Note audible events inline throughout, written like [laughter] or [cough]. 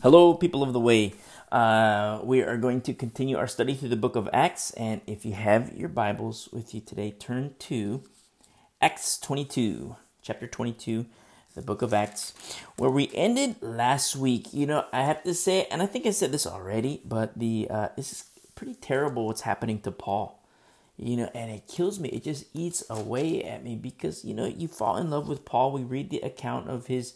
Hello, people of the way. Uh, we are going to continue our study through the book of Acts. And if you have your Bibles with you today, turn to Acts 22, chapter 22, the book of Acts, where we ended last week. You know, I have to say, and I think I said this already, but the uh, this is pretty terrible what's happening to Paul. You know, and it kills me. It just eats away at me because, you know, you fall in love with Paul. We read the account of his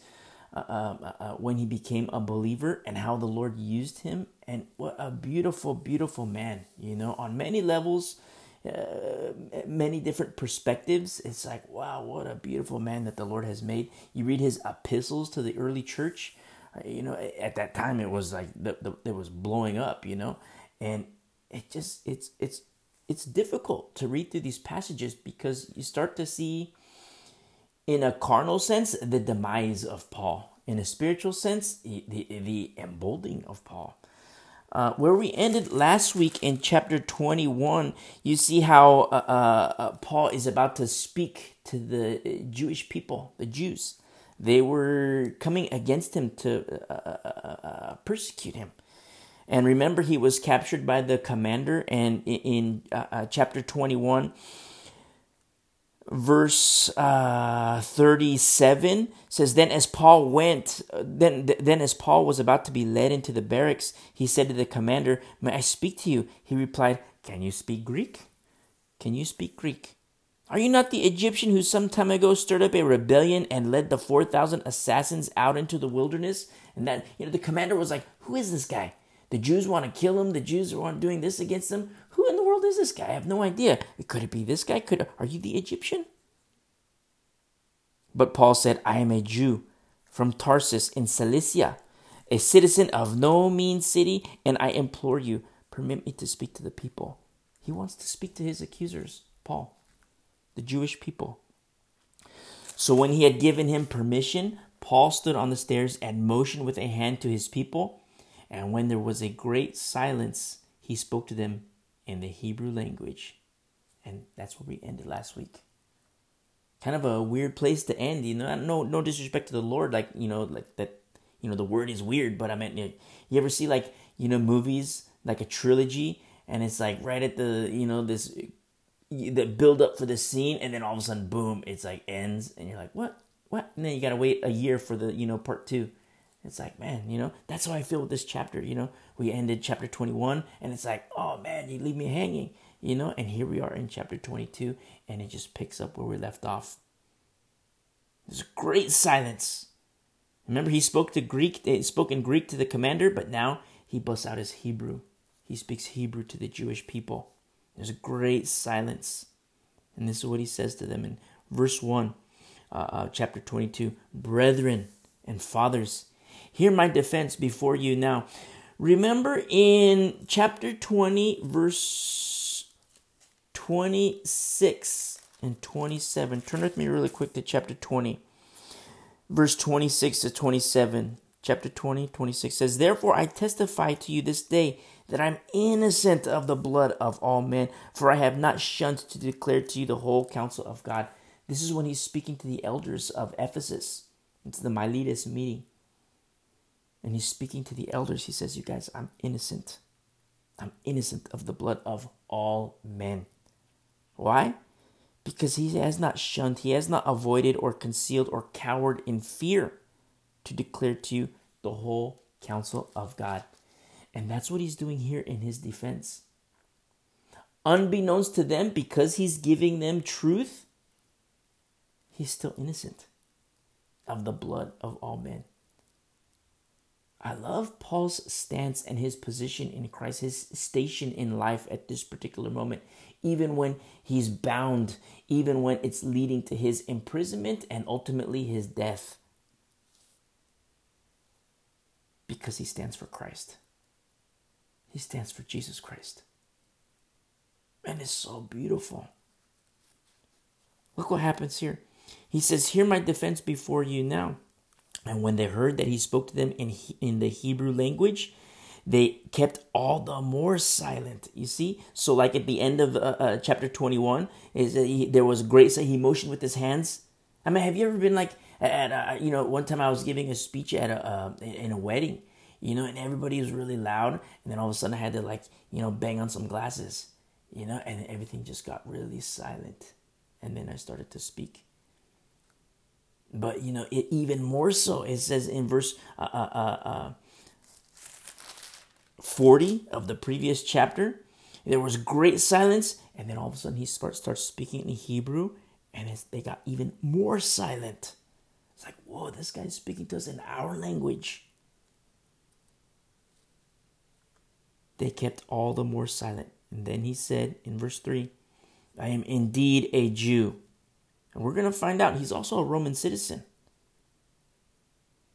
uh, um, uh, uh, when he became a believer and how the Lord used him. And what a beautiful, beautiful man, you know, on many levels, uh, many different perspectives. It's like, wow, what a beautiful man that the Lord has made. You read his epistles to the early church, uh, you know, at that time it was like, the, the, it was blowing up, you know, and it just, it's, it's, it's difficult to read through these passages because you start to see in a carnal sense, the demise of Paul. In a spiritual sense, the, the, the emboldening of Paul. Uh, where we ended last week in chapter 21, you see how uh, uh, uh Paul is about to speak to the Jewish people, the Jews. They were coming against him to uh, uh, persecute him. And remember, he was captured by the commander, and in, in chapter 21, verse uh, 37 says then as paul went then then as paul was about to be led into the barracks he said to the commander may i speak to you he replied can you speak greek? Can you speak greek? Are you not the egyptian who some time ago stirred up a rebellion and led the 4000 assassins out into the wilderness and that you know the commander was like who is this guy the jews want to kill him the jews are doing this against him who in the world is this guy? I have no idea. Could it be this guy? Could are you the Egyptian? But Paul said, I am a Jew from Tarsus in Cilicia, a citizen of no mean city, and I implore you, permit me to speak to the people. He wants to speak to his accusers, Paul, the Jewish people. So when he had given him permission, Paul stood on the stairs and motioned with a hand to his people. And when there was a great silence, he spoke to them in the Hebrew language. And that's where we ended last week. Kind of a weird place to end, you know. No, no disrespect to the Lord, like you know, like that. You know, the word is weird, but I mean, you, ever see like you know movies like a trilogy, and it's like right at the you know this the build up for the scene, and then all of a sudden, boom, it's like ends, and you're like, what, what? And then you gotta wait a year for the you know part two. It's like, man, you know, that's how I feel with this chapter. You know, we ended chapter 21, and it's like, oh man, you leave me hanging, you know, and here we are in chapter 22, and it just picks up where we left off. There's a great silence. Remember, he spoke to Greek, he spoke in Greek to the commander, but now he busts out his Hebrew. He speaks Hebrew to the Jewish people. There's a great silence. And this is what he says to them in verse 1, uh, uh, chapter 22 Brethren and fathers, Hear my defense before you now. Remember in chapter 20, verse 26 and 27. Turn with me really quick to chapter 20, verse 26 to 27. Chapter 20, 26 says, Therefore I testify to you this day that I'm innocent of the blood of all men, for I have not shunned to declare to you the whole counsel of God. This is when he's speaking to the elders of Ephesus. It's the Miletus meeting and he's speaking to the elders. He says, You guys, I'm innocent. I'm innocent of the blood of all men. Why? Because he has not shunned, he has not avoided or concealed or cowered in fear to declare to you the whole counsel of God. And that's what he's doing here in his defense. Unbeknownst to them, because he's giving them truth, he's still innocent of the blood of all men. I love Paul's stance and his position in Christ, his station in life at this particular moment, even when he's bound, even when it's leading to his imprisonment and ultimately his death. Because he stands for Christ, he stands for Jesus Christ. And it's so beautiful. Look what happens here. He says, Hear my defense before you now. And when they heard that he spoke to them in, in the Hebrew language, they kept all the more silent. You see, so like at the end of uh, uh, chapter twenty-one, is he, there was great. So he motioned with his hands. I mean, have you ever been like at uh, you know one time I was giving a speech at a uh, in a wedding, you know, and everybody was really loud. And then all of a sudden I had to like, you know, bang on some glasses, you know, and everything just got really silent. And then I started to speak. But, you know, it even more so, it says in verse uh, uh, uh, uh 40 of the previous chapter, there was great silence. And then all of a sudden he starts, starts speaking in Hebrew and they got even more silent. It's like, whoa, this guy's speaking to us in our language. They kept all the more silent. And then he said in verse 3, I am indeed a Jew. And we're going to find out he's also a Roman citizen.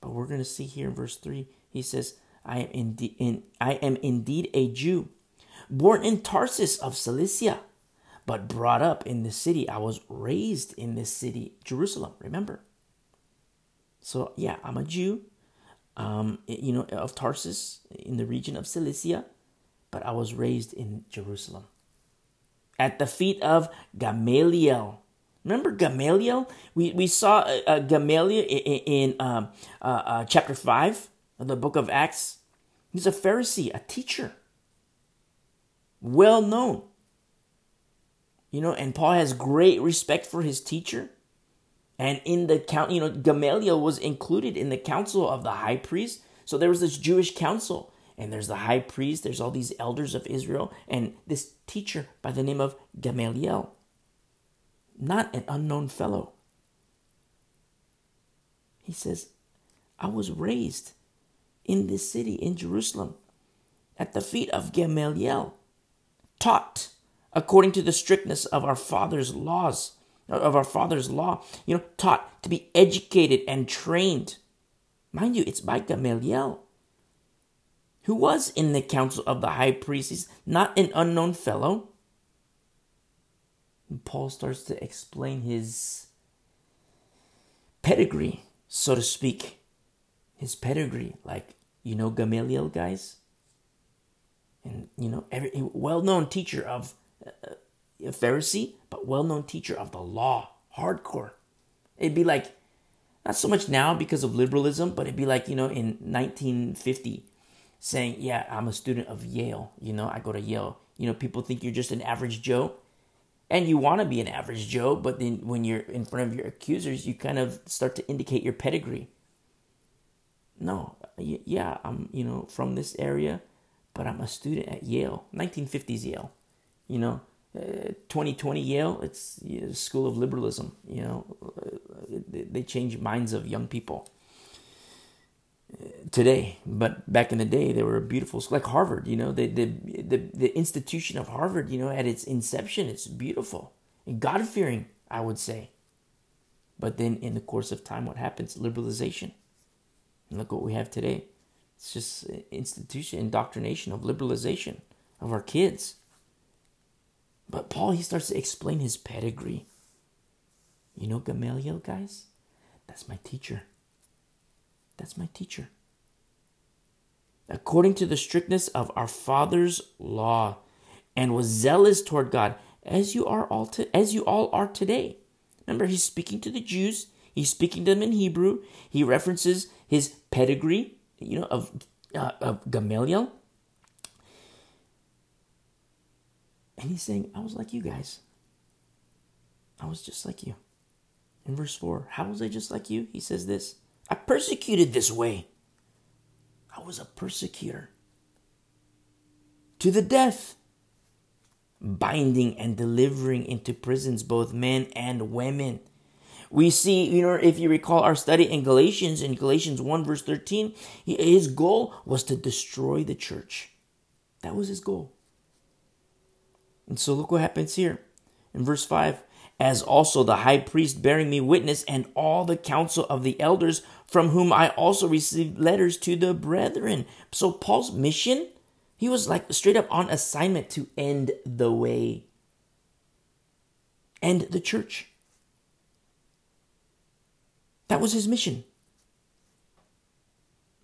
But we're going to see here in verse 3, he says, I am indeed, in, I am indeed a Jew, born in Tarsus of Cilicia but brought up in the city. I was raised in this city, Jerusalem, remember? So, yeah, I'm a Jew, um, you know, of Tarsus in the region of Cilicia, but I was raised in Jerusalem. At the feet of Gamaliel. Remember Gamaliel? We, we saw uh, uh Gamaliel in, in um, uh, uh, chapter 5 of the book of Acts. He's a Pharisee, a teacher, well known. You know, and Paul has great respect for his teacher. And in the count, you know, Gamaliel was included in the council of the high priest. So there was this Jewish council, and there's the high priest, there's all these elders of Israel, and this teacher by the name of Gamaliel. Not an unknown fellow. He says, I was raised in this city, in Jerusalem, at the feet of Gamaliel, taught according to the strictness of our father's laws, of our father's law, you know, taught to be educated and trained. Mind you, it's by Gamaliel, who was in the council of the high priest. He's not an unknown fellow. Paul starts to explain his pedigree, so to speak. His pedigree, like, you know, Gamaliel, guys? And, you know, every well known teacher of uh, a Pharisee, but well known teacher of the law, hardcore. It'd be like, not so much now because of liberalism, but it'd be like, you know, in 1950, saying, Yeah, I'm a student of Yale. You know, I go to Yale. You know, people think you're just an average Joe. And you want to be an average Joe, but then when you're in front of your accusers, you kind of start to indicate your pedigree. No, yeah, I'm, you know, from this area, but I'm a student at Yale, 1950s Yale you know, uh, 2020 Yale, it's you know, school of liberalism. You know, uh, they change minds of young people today, but back in the day, they were beautiful like Harvard. You know, the the the, the institution of Harvard. You know, at its inception, it's beautiful and God fearing, I would say. But then, in the course of time, what happens? Liberalization. And look what we have today. It's just institution, indoctrination of liberalization of our kids. But Paul, he starts to explain his pedigree. You know Gamaliel, guys? That's my teacher. That's my teacher. According to the strictness of our father's law, and was zealous toward God, as you are all to, as you all are today. Remember, he's speaking to the Jews. He's speaking to them in Hebrew. He references his pedigree, you know, of uh, of Gamaliel, And he's saying, I was like you guys. I was just like you. In verse 4, how was I just like you? He says this I persecuted this way. I was a persecutor to the death, binding and delivering into prisons both men and women. We see, you know, if you recall our study in Galatians, in Galatians 1, verse 13, his goal was to destroy the church. That was his goal. And so look what happens here in verse 5 as also the high priest bearing me witness, and all the council of the elders, from whom I also received letters to the brethren. So Paul's mission, he was like straight up on assignment to end the way, end the church. That was his mission.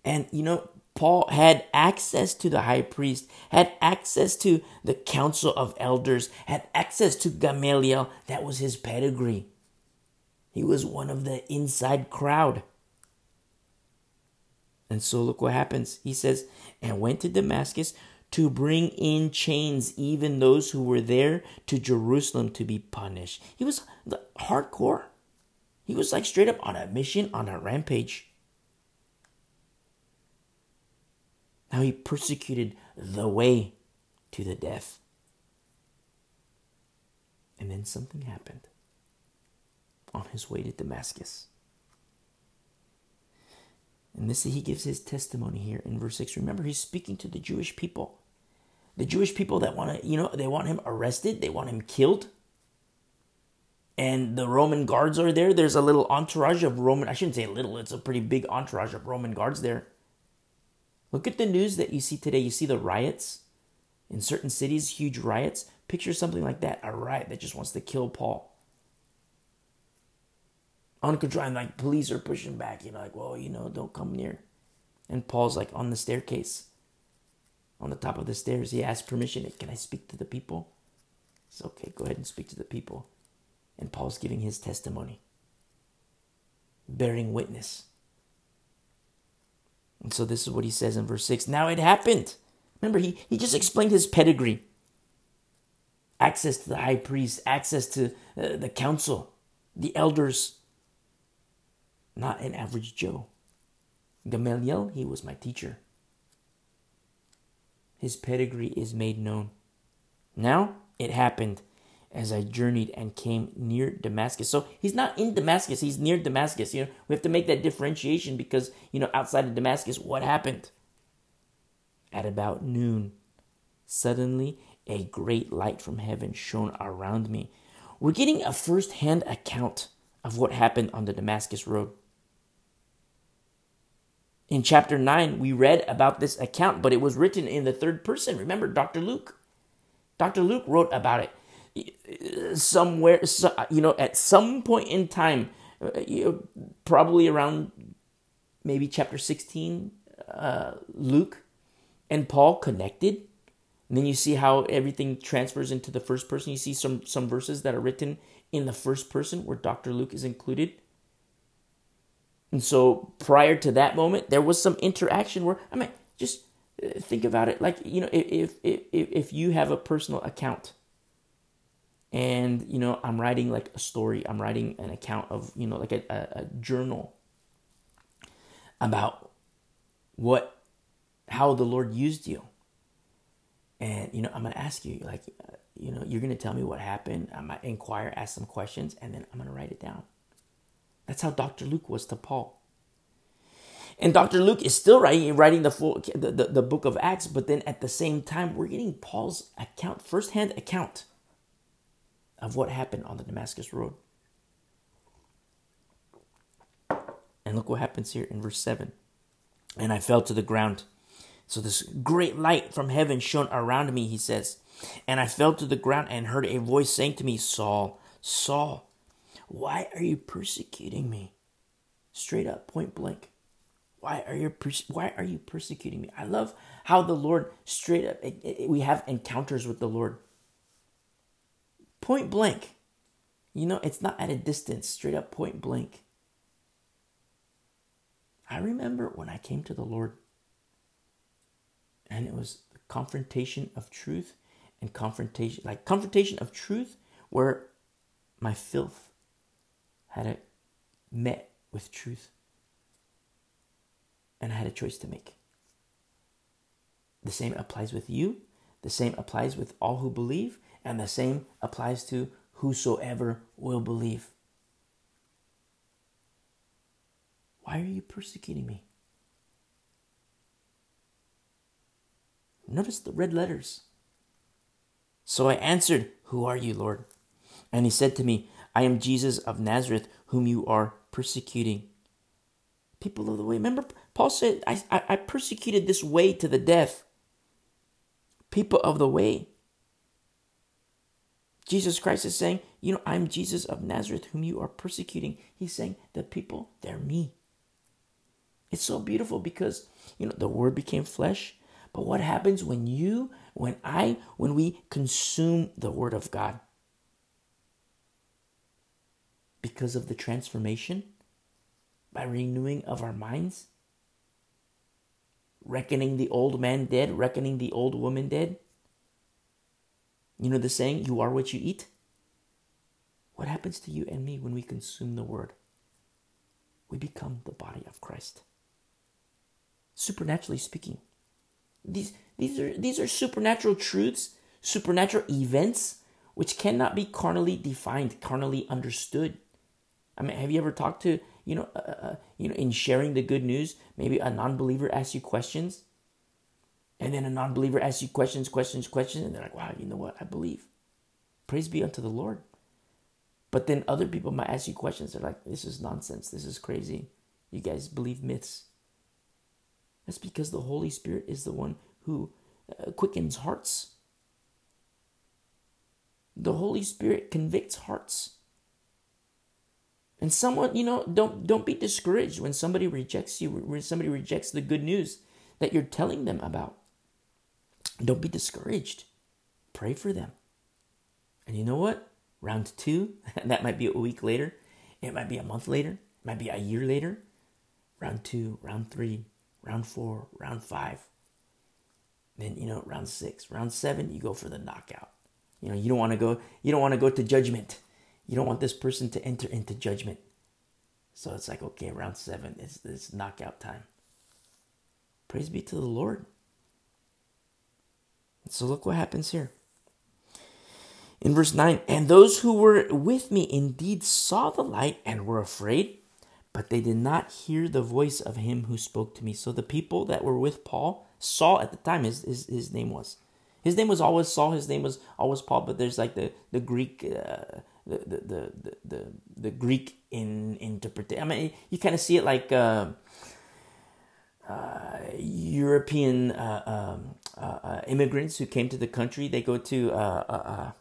And you know, Paul had access to the high priest, had access to the council of elders, had access to Gamaliel. That was his pedigree. He was one of the inside crowd. And so look what happens. He says, and went to Damascus to bring in chains even those who were there to Jerusalem to be punished. He was hardcore. He was like straight up on a mission, on a rampage. Now he persecuted the way to the death. And then something happened on his way to Damascus. And this he gives his testimony here in verse 6. Remember, he's speaking to the Jewish people. The Jewish people that want to, you know, they want him arrested, they want him killed. And the Roman guards are there. There's a little entourage of Roman, I shouldn't say little, it's a pretty big entourage of Roman guards there. Look at the news that you see today. You see the riots in certain cities, huge riots. Picture something like that a riot that just wants to kill Paul. Uncontrolled, and like police are pushing back, you know, like, well, you know, don't come near. And Paul's like on the staircase, on the top of the stairs. He asks permission. Can I speak to the people? It's okay, go ahead and speak to the people. And Paul's giving his testimony, bearing witness. And so this is what he says in verse 6. Now it happened. Remember, he, he just explained his pedigree access to the high priest, access to uh, the council, the elders. Not an average Joe. Gamaliel, he was my teacher. His pedigree is made known. Now it happened as I journeyed and came near Damascus. So he's not in Damascus, he's near Damascus. You know, we have to make that differentiation because, you know, outside of Damascus, what happened? At about noon, suddenly a great light from heaven shone around me. We're getting a first hand account of what happened on the Damascus Road. In chapter 9, we read about this account, but it was written in the third person. Remember, Dr. Luke. Dr. Luke wrote about it somewhere, you know, at some point in time, uh, probably around maybe chapter 16, uh, Luke and Paul connected. And then you see how everything transfers into the first person. You see some, some verses that are written in the first person where Dr. Luke is included. And so prior to that moment, there was some interaction where, I mean, just uh, think about it. Like, you know, if, if, if, if you have a personal account and you know i'm writing like a story. I'm writing an account of you know like a, a, a journal about what how the lord used you. And you know i'm gonna ask you like uh, you know you're gonna tell me what happened. I might inquire ask some questions and then i'm gonna write it down. That's how dr luke was to paul. And dr luke is still writing writing the full the, the, the book of acts but then at the same time we're getting paul's account firsthand account of what happened on the Damascus Road. And look what happens here in verse 7. And I fell to the ground. So this great light from heaven shone around me, he says. And I fell to the ground and heard a voice saying to me, Saul, Saul, why are you persecuting me? Straight up, point blank. Why are you why are you persecuting me? I love how the Lord straight up we have encounters with the Lord point blank. You know, it's not at a distance, straight up point blank. I remember when I came to the Lord, and it was the confrontation of truth and confrontation, like confrontation of truth, where my filth had it met with truth, and I had a choice to make. The same applies with you. The same applies with all who believe. And the same applies to whosoever will believe. Why are you persecuting me? Notice the red letters. So I answered, Who are you, Lord? And he said to me, I am Jesus of Nazareth, whom you are persecuting. People of the way. Remember, Paul said, I, I, persecuted this way to the death. People of the way. Jesus Christ is saying, You know, I'm Jesus of Nazareth, whom you are persecuting. He's saying, The people, they're me. It's so beautiful because, you know, the word became flesh. But what happens when you, when I, when we consume the word of God? Because of the transformation, by renewing of our minds, reckoning the old man dead, reckoning the old woman dead. You know the saying, you are what you eat? What happens to you and me when we consume the word? We become the body of Christ. Supernaturally speaking. These, these, are, these are supernatural truths, supernatural events, which cannot be carnally defined, carnally understood. I mean, have you ever talked to, you know, uh, uh, you know, in sharing the good news, maybe a non-believer asks you questions, and then a non-believer asks you questions, questions, questions, and they're like, "Wow, you know what? I believe." Praise be unto the Lord. But then other people might ask you questions. They're like, "This is nonsense. This is crazy. You guys believe myths." That's because the Holy Spirit is the one who uh, quickens hearts. The Holy Spirit convicts hearts. And someone, you know, don't don't be discouraged when somebody rejects you, when somebody rejects the good news that you're telling them about. Don't be discouraged. Pray for them. And you know what? Round two, [laughs] that might be a week later, it might be a month later, it might be a year later. Round two, round three, round four, round five. Then, you know, round six, round seven, you go for the knockout. You know, you don't want to go, you don't want to go to judgment. You don't want this person to enter into judgment. So it's like, okay, round seven, it's this knockout time. Praise be to the Lord. So look what happens here. In verse 9, and those who were with me indeed saw the light and were afraid, but they did not hear the voice of him who spoke to me. So the people that were with Paul, Saul at the time, his, his, his name was. His name was always Saul, his name was always Paul, but there's like the, the Greek. Uh, the, the, the, the, the Greek in interpretation. I mean, you kind of see it like uh, uh, European uh, um, uh, uh, immigrants who came to the country. They go to uh,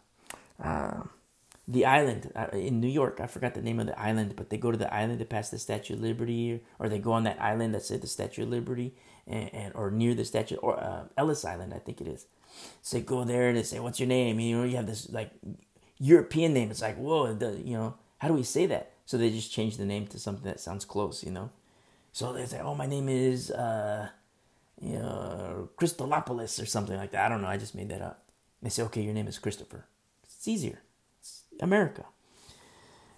the island in New York. I forgot the name of the island, but they go to the island to pass the Statue of Liberty, or they go on that island that's at the Statue of Liberty, and, and or near the statue, or Ellis Island, I think it is. So they go there and they say, "What's your name?" And, you know, you have this like European name. It's like, whoa, the, you know, how do we say that? So they just change the name to something that sounds close, you know. So they say, oh, my name is, uh, you know, Christolopolis or something like that. I don't know. I just made that up. They say, okay, your name is Christopher. It's easier. It's America.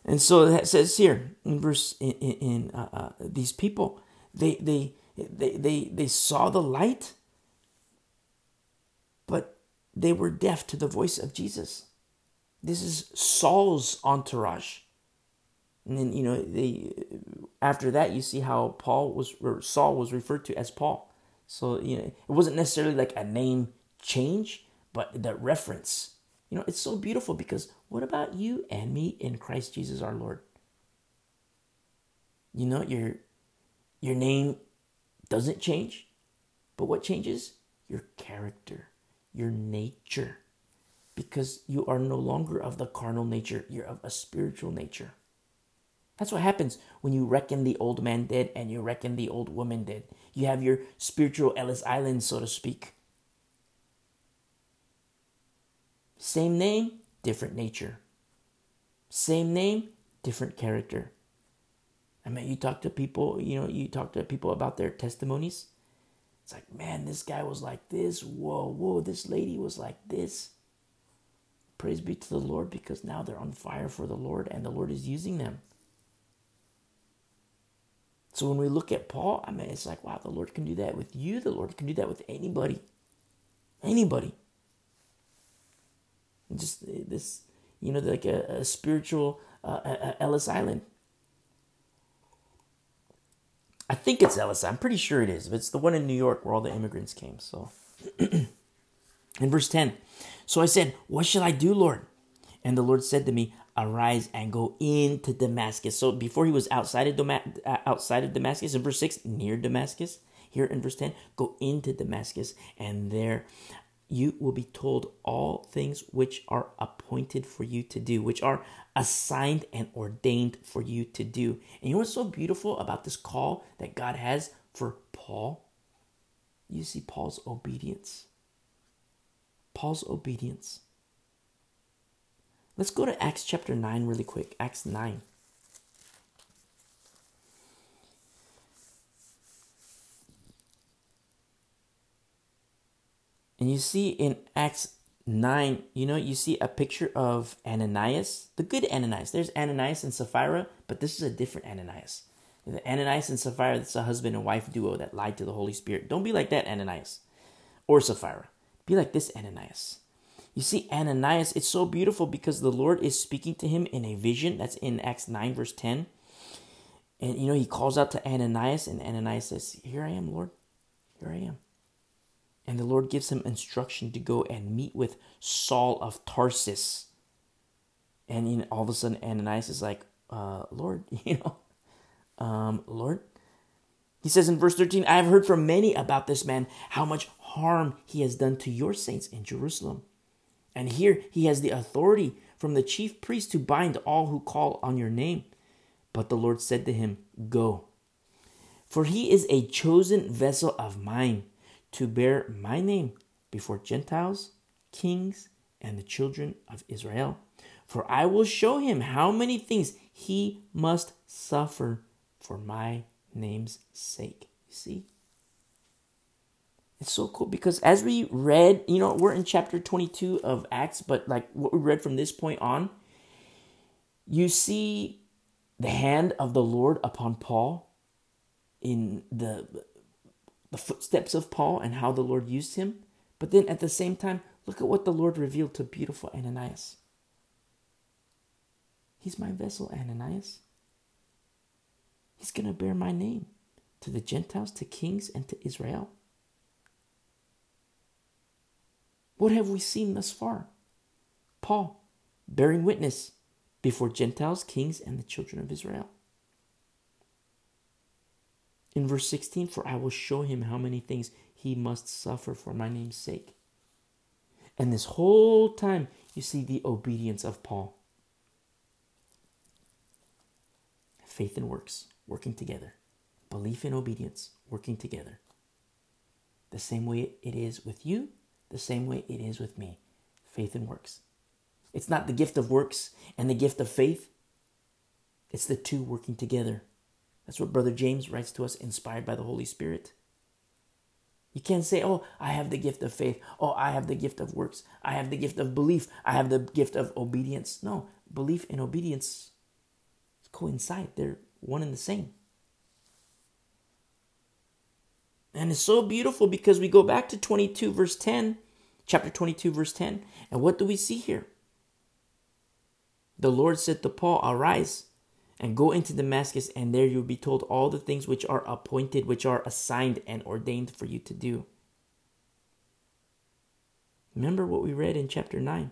And so that says here in verse in, in uh, uh, these people, they they they they they saw the light, but they were deaf to the voice of Jesus. This is Saul's entourage. And then, you know, they after that you see how Paul was or Saul was referred to as Paul. So, you know, it wasn't necessarily like a name change, but the reference. You know, it's so beautiful because what about you and me in Christ Jesus our Lord? You know, your your name doesn't change, but what changes? Your character, your nature because you are no longer of the carnal nature, you're of a spiritual nature. That's what happens when you reckon the old man dead and you reckon the old woman dead. You have your spiritual Ellis Island, so to speak. Same name, different nature. Same name, different character. I mean, you talk to people, you know, you talk to people about their testimonies. It's like, man, this guy was like this. Whoa, whoa, this lady was like this. Praise be to the Lord because now they're on fire for the Lord and the Lord is using them. So when we look at Paul, I mean, it's like, wow, the Lord can do that with you. The Lord can do that with anybody. Anybody. Just uh, this, you know, like a, a spiritual uh, a Ellis Island. I think it's Ellis. I'm pretty sure it is. If it's the one in New York where all the immigrants came. So, [clears throat] in verse 10, so I said, What shall I do, Lord? And the Lord said to me, Arise and go into Damascus. So before he was outside of, Dama- uh, outside of Damascus, in verse 6, near Damascus, here in verse 10, go into Damascus, and there you will be told all things which are appointed for you to do, which are assigned and ordained for you to do. And you know what's so beautiful about this call that God has for Paul? You see Paul's obedience. Paul's obedience. Let's go to Acts chapter 9 really quick. Acts 9. And you see in Acts 9, you know, you see a picture of Ananias, the good Ananias. There's Ananias and Sapphira, but this is a different Ananias. The Ananias and Sapphira, that's a husband and wife duo that lied to the Holy Spirit. Don't be like that, Ananias or Sapphira. Be like this Ananias. You see, Ananias, it's so beautiful because the Lord is speaking to him in a vision. That's in Acts 9, verse 10. And, you know, he calls out to Ananias, and Ananias says, Here I am, Lord. Here I am. And the Lord gives him instruction to go and meet with Saul of Tarsus. And you know, all of a sudden, Ananias is like, uh, Lord, [laughs] you know, um, Lord. He says in verse 13, I have heard from many about this man, how much harm he has done to your saints in Jerusalem. And here he has the authority from the chief priest to bind all who call on your name. But the Lord said to him, Go. For he is a chosen vessel of mine to bear my name before Gentiles, kings, and the children of Israel. For I will show him how many things he must suffer for my name's sake. You see? It's so cool because as we read, you know, we're in chapter 22 of Acts, but like what we read from this point on, you see the hand of the Lord upon Paul in the the footsteps of Paul and how the Lord used him. But then at the same time, look at what the Lord revealed to beautiful Ananias. He's my vessel, Ananias. He's going to bear my name to the Gentiles, to kings, and to Israel. What have we seen thus far? Paul bearing witness before Gentiles, kings, and the children of Israel. In verse 16, for I will show him how many things he must suffer for my name's sake. And this whole time, you see the obedience of Paul. Faith and works working together, belief and obedience working together. The same way it is with you the same way it is with me faith and works. It's not the gift of works and the gift of faith, it's the two working together. That's what Brother James writes to us, inspired by the Holy Spirit. You can't say, Oh, I have the gift of faith. Oh, I have the gift of works. I have the gift of belief. I have the gift of obedience. No, belief and obedience coincide, they're one and the same. And it's so beautiful because we go back to 22, verse 10, chapter 22, verse 10. And what do we see here? The Lord said to Paul, Arise and go into Damascus, and there you will be told all the things which are appointed, which are assigned and ordained for you to do. Remember what we read in chapter 9.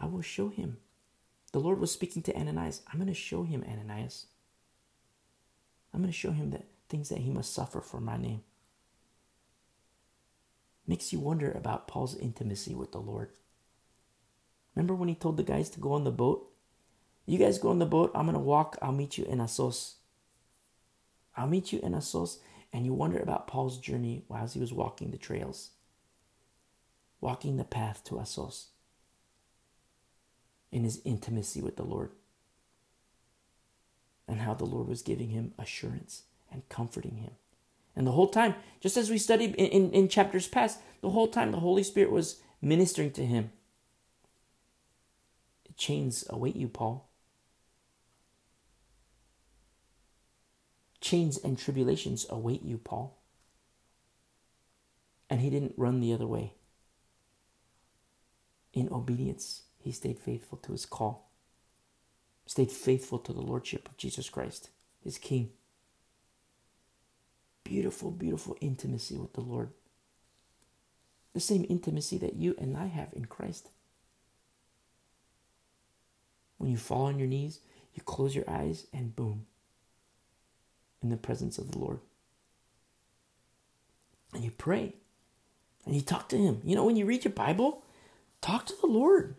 I will show him. The Lord was speaking to Ananias. I'm going to show him, Ananias. I'm going to show him the things that he must suffer for my name makes you wonder about Paul's intimacy with the Lord. Remember when he told the guys to go on the boat? You guys go on the boat, I'm going to walk, I'll meet you in Assos. I'll meet you in Assos. And you wonder about Paul's journey while he was walking the trails, walking the path to Assos in his intimacy with the Lord, and how the Lord was giving him assurance and comforting him. And the whole time, just as we studied in, in, in, chapters past, the whole time the Holy Spirit was ministering to him. Chains await you, Paul. Chains and tribulations await you, Paul. And he didn't run the other way. In obedience, he stayed faithful to his call, stayed faithful to the Lordship of Jesus Christ, his King beautiful, beautiful intimacy with the Lord. The same intimacy that you and I have in Christ. When you fall on your knees, you close your eyes, and boom, in the presence of the Lord. And you pray and you talk to Him. You know, when you read your Bible, talk to the Lord.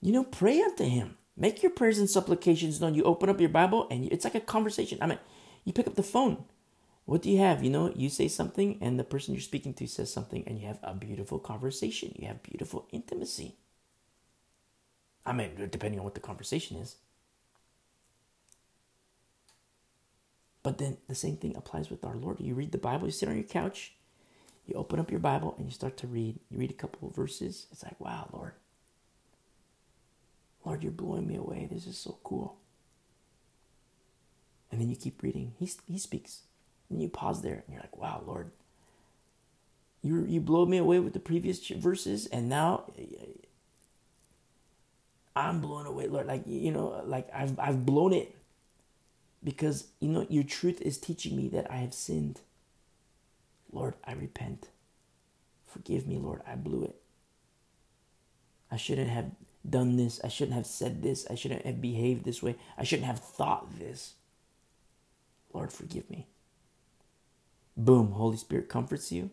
You know, pray unto Him. Make your prayers and supplications known. You open up your Bible and it's like a conversation. I mean, you pick up the phone what do you have? You know, you say something and the person you're speaking to says something and you have a beautiful conversation. You have beautiful intimacy. I mean, depending on what the conversation is. But then the same thing applies with our Lord. You read the Bible, you sit on your couch, You open up your Bible and you start to read. You read a couple of verses. It's like, wow, Lord. Lord, you're blowing me away. This is so cool. And then you keep reading. He, he speaks. And you pause there and you're like, wow, Lord. You, you blow me away with the previous verses, and now I'm blown away, Lord. Like, you know, like I've, I've blown it because, you know, your truth is teaching me that I have sinned. Lord, I repent. Forgive me, Lord. I blew it. I shouldn't have done this. I shouldn't have said this. I shouldn't have behaved this way. I shouldn't have thought this. Lord, forgive me. Boom, Holy Spirit comforts you.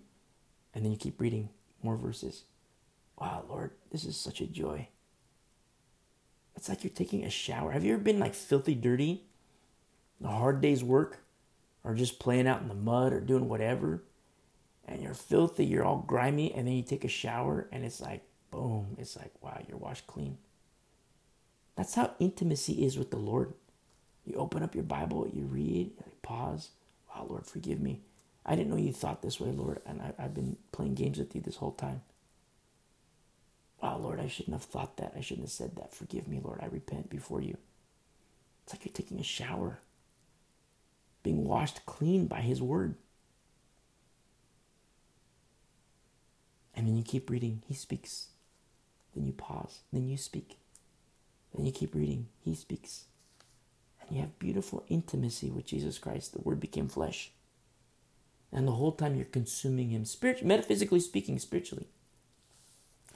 And then you keep reading more verses. Wow, Lord, this is such a joy. It's like you're taking a shower. Have you ever been like filthy dirty? A hard day's work? Or just playing out in the mud or doing whatever? And you're filthy, you're all grimy, and then you take a shower and it's like, boom, it's like, wow, you're washed clean. That's how intimacy is with the Lord. You open up your Bible, you read, you pause. Wow, Lord, forgive me. I didn't know you thought this way, Lord, and I, have been playing games with you this whole time. Wow, Lord, I shouldn't have thought that. I shouldn't have said that. Forgive me, Lord. I repent before you. It's like you're taking a shower, being washed clean by His Word. And then you keep reading. He speaks. Then you pause. Then you speak. Then you keep reading. He speaks. And you have beautiful intimacy with Jesus Christ. The Word became flesh. And the whole time you're consuming Him, spiritually, metaphysically speaking, spiritually,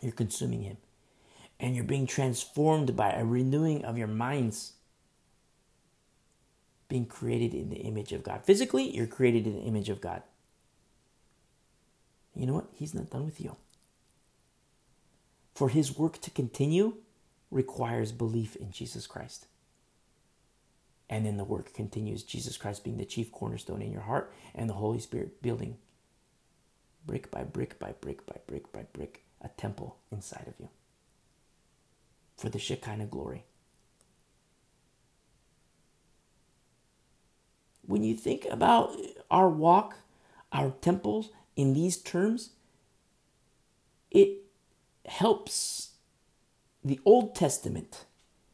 you're consuming Him. And you're being transformed by a renewing of your minds. Being created in the image of God. Physically, you're created in the image of God. You know what? He's not done with you. For His work to continue requires belief in Jesus Christ. And then the work continues Jesus Christ being the chief cornerstone in your heart and the Holy Spirit building brick by brick by brick by brick by brick a temple inside of you for the Shekinah glory. When you think about our walk, our temples in these terms, it helps the Old Testament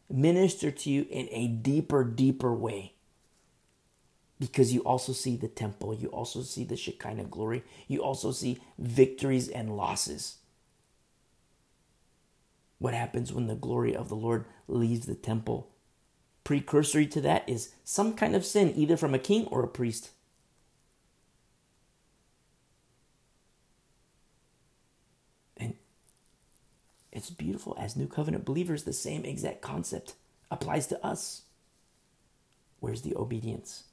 minister to you in a deeper, deeper way. Because you also see the temple, you also see the Shekinah glory, you also see victories and losses. What happens when the glory of the Lord leaves the temple? Precursory to that is some kind of sin, either from a king or a priest. It's beautiful. As New Covenant believers, the same exact concept applies to us. Where's the obedience?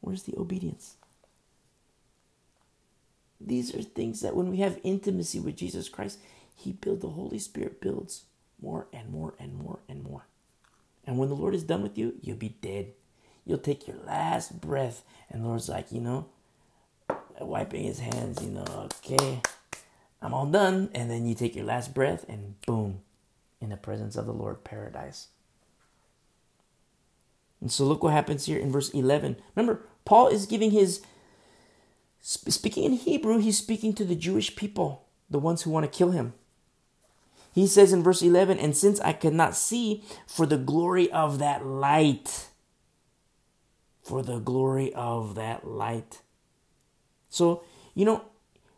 Where's the obedience? These are things that when we have intimacy with Jesus Christ, He builds, the Holy Spirit builds more and more and more and more. And when the Lord is done with you, you'll be dead. You'll take your last breath, and the Lord's like, you know, wiping his hands, you know, okay, I'm all done. And then you take your last breath and boom, in the presence of the Lord, paradise. And so look what happens here in verse 11. Remember, Paul is giving his, speaking in Hebrew, he's speaking to the Jewish people, the ones who want to kill him. He says in verse 11, And since I could not see for the glory of that light, for the glory of that light. So, you know,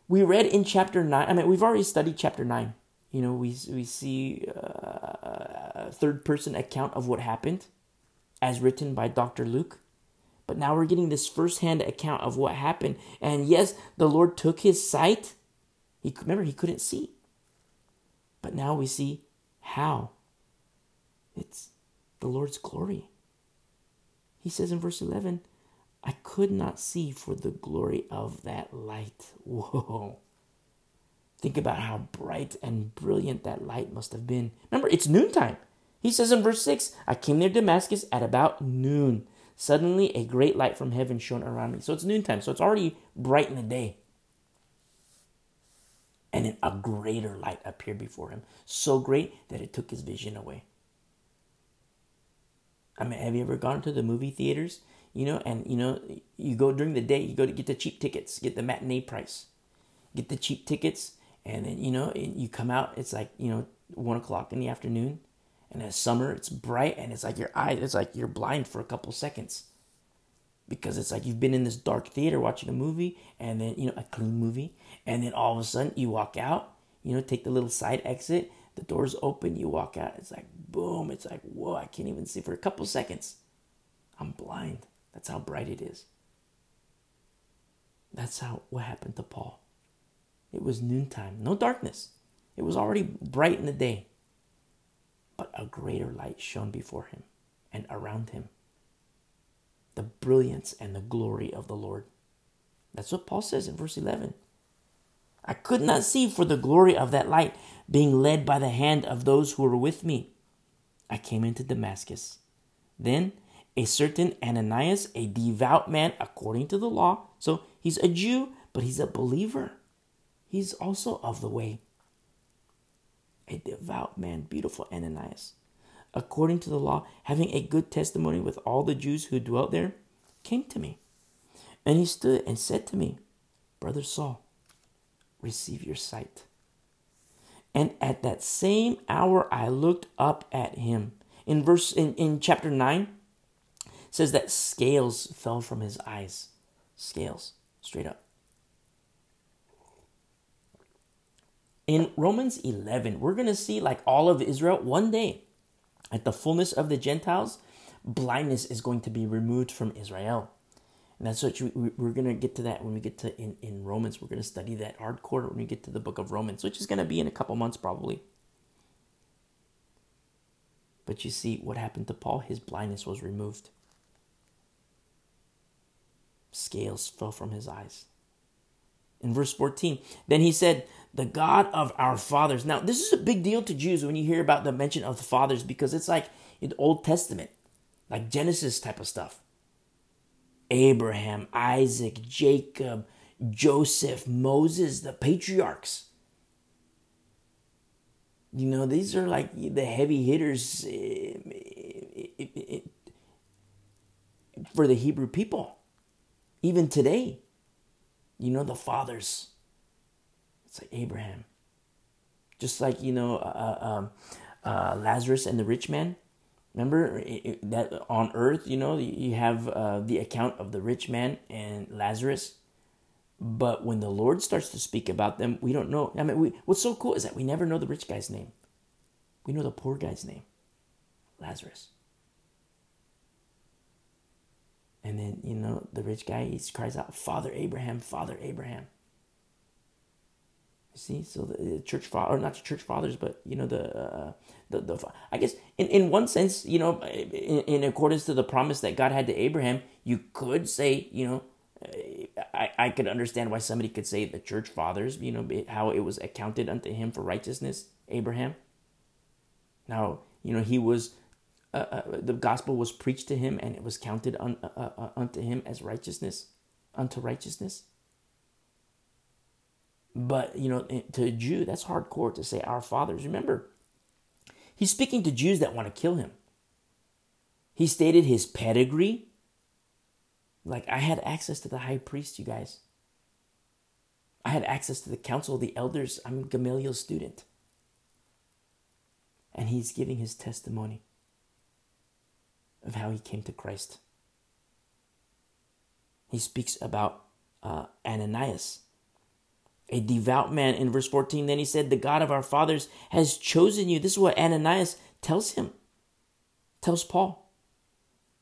we read in chapter 9 i mean we've already studied chapter 9 you know we, we see uh, a third person account of what happened as written by dr luke. But now we're getting this first-hand account of what happened. And yes the lord took his sight. He remember he couldn't see. But now we see how it's the lord's glory. He says in verse 11 I could not see for the glory of that light. [laughs] Whoa. Think about how bright and brilliant that light must have been. Remember, it's noontime. He says in verse 6 I came near Damascus at about noon. Suddenly, a great light from heaven shone around me. So it's noontime, so it's already bright in the day. And a greater light appeared before him, so great that it took his vision away. I mean, have you ever gone to the movie theaters you know, and you know, you go during the day, you go to get the cheap tickets, get the matinee price, get the cheap tickets, and then you know, you come out, it's like you know, one o'clock in the afternoon, and it's summer, it's bright, and it's like your eye, it's like you're blind for a couple seconds, because it's like you've been in this dark theater watching a movie, and then you know, a clean movie, and then all of a sudden you walk out, you know, take the little side exit, the doors open, you walk out, it's like boom, it's like whoa, I can't even see for a couple seconds, I'm blind. That's how bright it is. That's how what happened to Paul. It was noontime, no darkness. It was already bright in the day. But a greater light shone before him and around him. The brilliance and the glory of the Lord. That's what Paul says in verse 11. I could not see for the glory of that light, being led by the hand of those who were with me. I came into Damascus. Then a certain Ananias, a devout man according to the law. So he's a Jew, but he's a believer. He's also of the way. A devout man, beautiful Ananias, according to the law, having a good testimony with all the Jews who dwelt there, came to me. And he stood and said to me, Brother Saul, receive your sight. And at that same hour I looked up at him. In verse in, in chapter 9, says that scales fell from his eyes. Scales, straight up. In Romans 11, we're going to see, like all of Israel, one day, at the fullness of the Gentiles, blindness is going to be removed from Israel. And that's what we're going to get to that when we get to in, in Romans. We're going to study that hardcore when we get to the book of Romans, which is going to be in a couple months probably. But you see what happened to Paul? His blindness was removed scales fell from his eyes. In verse 14, then he said, The God of our fathers. Now, this is a big deal to Jews when you hear about the mention of the fathers because it's like in the Old Testament, like Genesis type of stuff. Abraham, Isaac, Jacob, Joseph, Moses, the patriarchs. You know, these are like the heavy hitters eh, eh, eh, for the Hebrew people. Even today, you know, the fathers. It's like Abraham. Just like, you know, uh, uh um, uh, Lazarus and the rich man. Remember that on earth, you know, you have uh, the account of the rich man and Lazarus. But when the Lord starts to speak about them, we don't know. I mean, we, what's so cool is that we never know the rich guy's name. We know the poor guy's name, Lazarus. And then, you know, the rich guy, he cries out, Father Abraham, Father Abraham. You see, so the church father, or not the church fathers, but, you know, the, uh, the, the, I guess in, in one sense, you know, in, in accordance to the promise that God had to Abraham, you could say, you know, I, I could understand why somebody could say the church fathers, you know, how it was accounted unto him for righteousness, Abraham. Now, you know, he was uh, uh, the gospel was preached to him and it was counted un, uh, uh, unto him as righteousness, unto righteousness. But, you know, to a Jew, that's hardcore to say our fathers. Remember, he's speaking to Jews that want to kill him. He stated his pedigree. Like, I had access to the high priest, you guys. I had access to the council of the elders. I'm Gamaliel's student. And he's giving his testimony of how he came to Christ. He speaks about uh, Ananias, a devout man in verse 14. Then he said, The God of our fathers has chosen you. This is what Ananias tells him, tells Paul.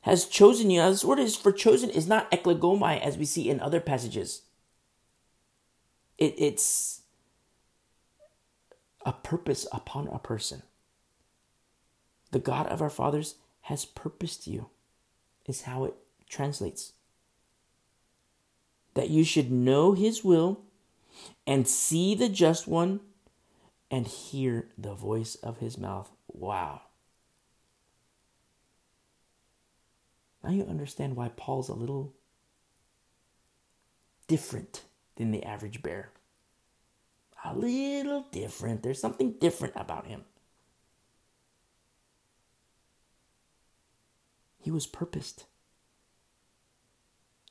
Has chosen you. Now, this word is for chosen is not eklegomai as we see in other passages. It, it's a purpose upon a person. The God of our fathers has purposed you, is how it translates. That you should know his will and see the just one and hear the voice of his mouth. Wow. Now you understand why Paul's a little different than the average bear. A little different. There's something different about him. He was purposed.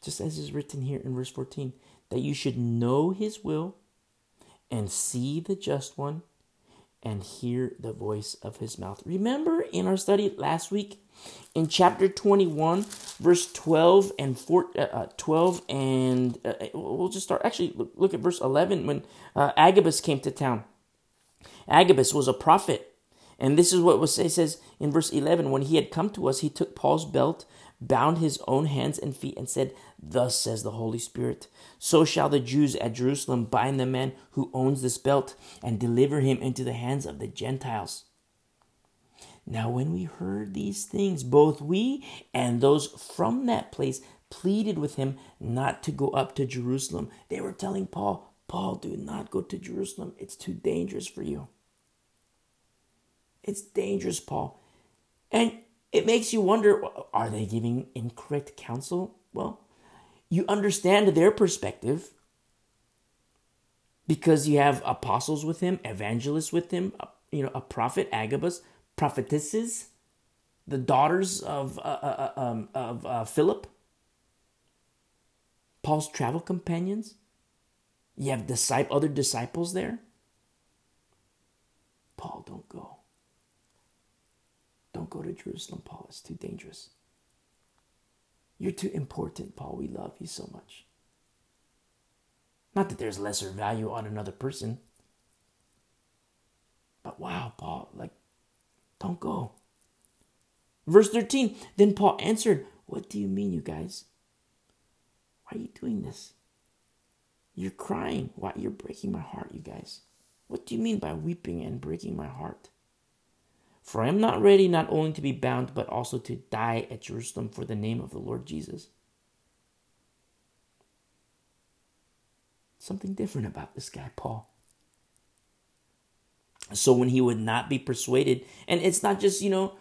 just as is written here in verse 14, that you should know his will and see the just one and hear the voice of his mouth. Remember in our study last week in chapter 21 verse 12 and 4 uh, uh 12 and uh, uh, we'll just start actually look, look at verse 11 when uh, Agabus came to town. Agabus was a prophet and this is what was says in verse 11 when he had come to us he took Paul's belt bound his own hands and feet, and said, Thus says the Holy Spirit, so shall the Jews at Jerusalem bind the man who owns this belt and deliver him into the hands of the Gentiles. Now, when we heard these things, both we and those from that place pleaded with him not to go up to Jerusalem. They were telling Paul, Paul, do not go to Jerusalem. It's too dangerous for you. It's dangerous, Paul. And it makes you wonder are they giving incorrect counsel? Well, you understand their perspective because you have apostles with him, evangelists with him, you know, a prophet, Agabus, prophetesses, the daughters of, uh, uh, uh um, of uh, Philip, Paul's travel companions. You have disciple, other disciples there. Paul, don't go. Go to Jerusalem, Paul. It's too dangerous. You're too important, Paul. We love you so much. Not that there's lesser value on another person. But wow, Paul, like, don't go. Verse 13 Then Paul answered, What do you mean, you guys? Why are you doing this? You're crying. Why? You're breaking my heart, you guys. What do you mean by weeping and breaking my heart? For I am not ready not only to be bound, but also to die at Jerusalem for the name of the Lord Jesus. Something different about this guy, Paul. So when he would not be persuaded, and it's not just, you know,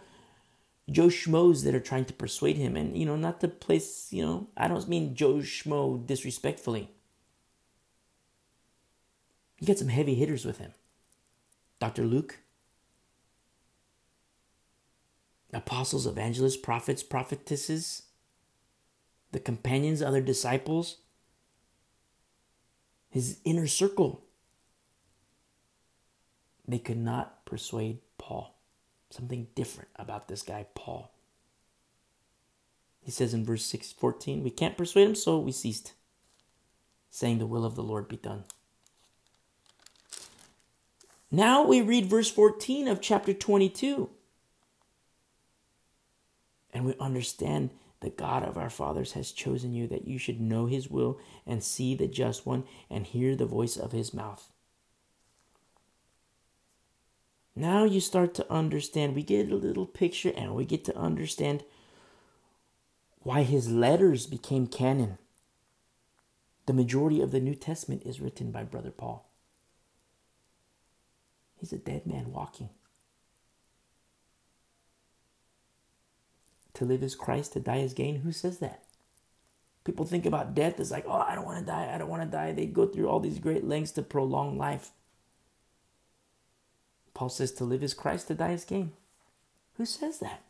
Joe Schmoes that are trying to persuade him, and, you know, not to place, you know, I don't mean Joe Schmo disrespectfully. You got some heavy hitters with him. Dr. Luke, apostles, evangelists, prophets, prophetesses, the companions, other disciples, his inner circle. They could not persuade Paul. Something different about this guy, Paul. He says in verse 6, 14, we can't persuade him, so we ceased, saying, The will of the Lord be done. Now we read verse 14 of chapter 22 and we understand the God of our fathers has chosen you that you should know his will and see the just one and hear the voice of his mouth. Now you start to understand. We get a little picture and we get to understand why his letters became canon. The majority of the New Testament is written by Brother Paul. He's a dead man walking. To live is Christ, to die is gain. Who says that? People think about death as like, oh, I don't want to die, I don't want to die. They go through all these great lengths to prolong life. Paul says to live is Christ, to die is gain. Who says that?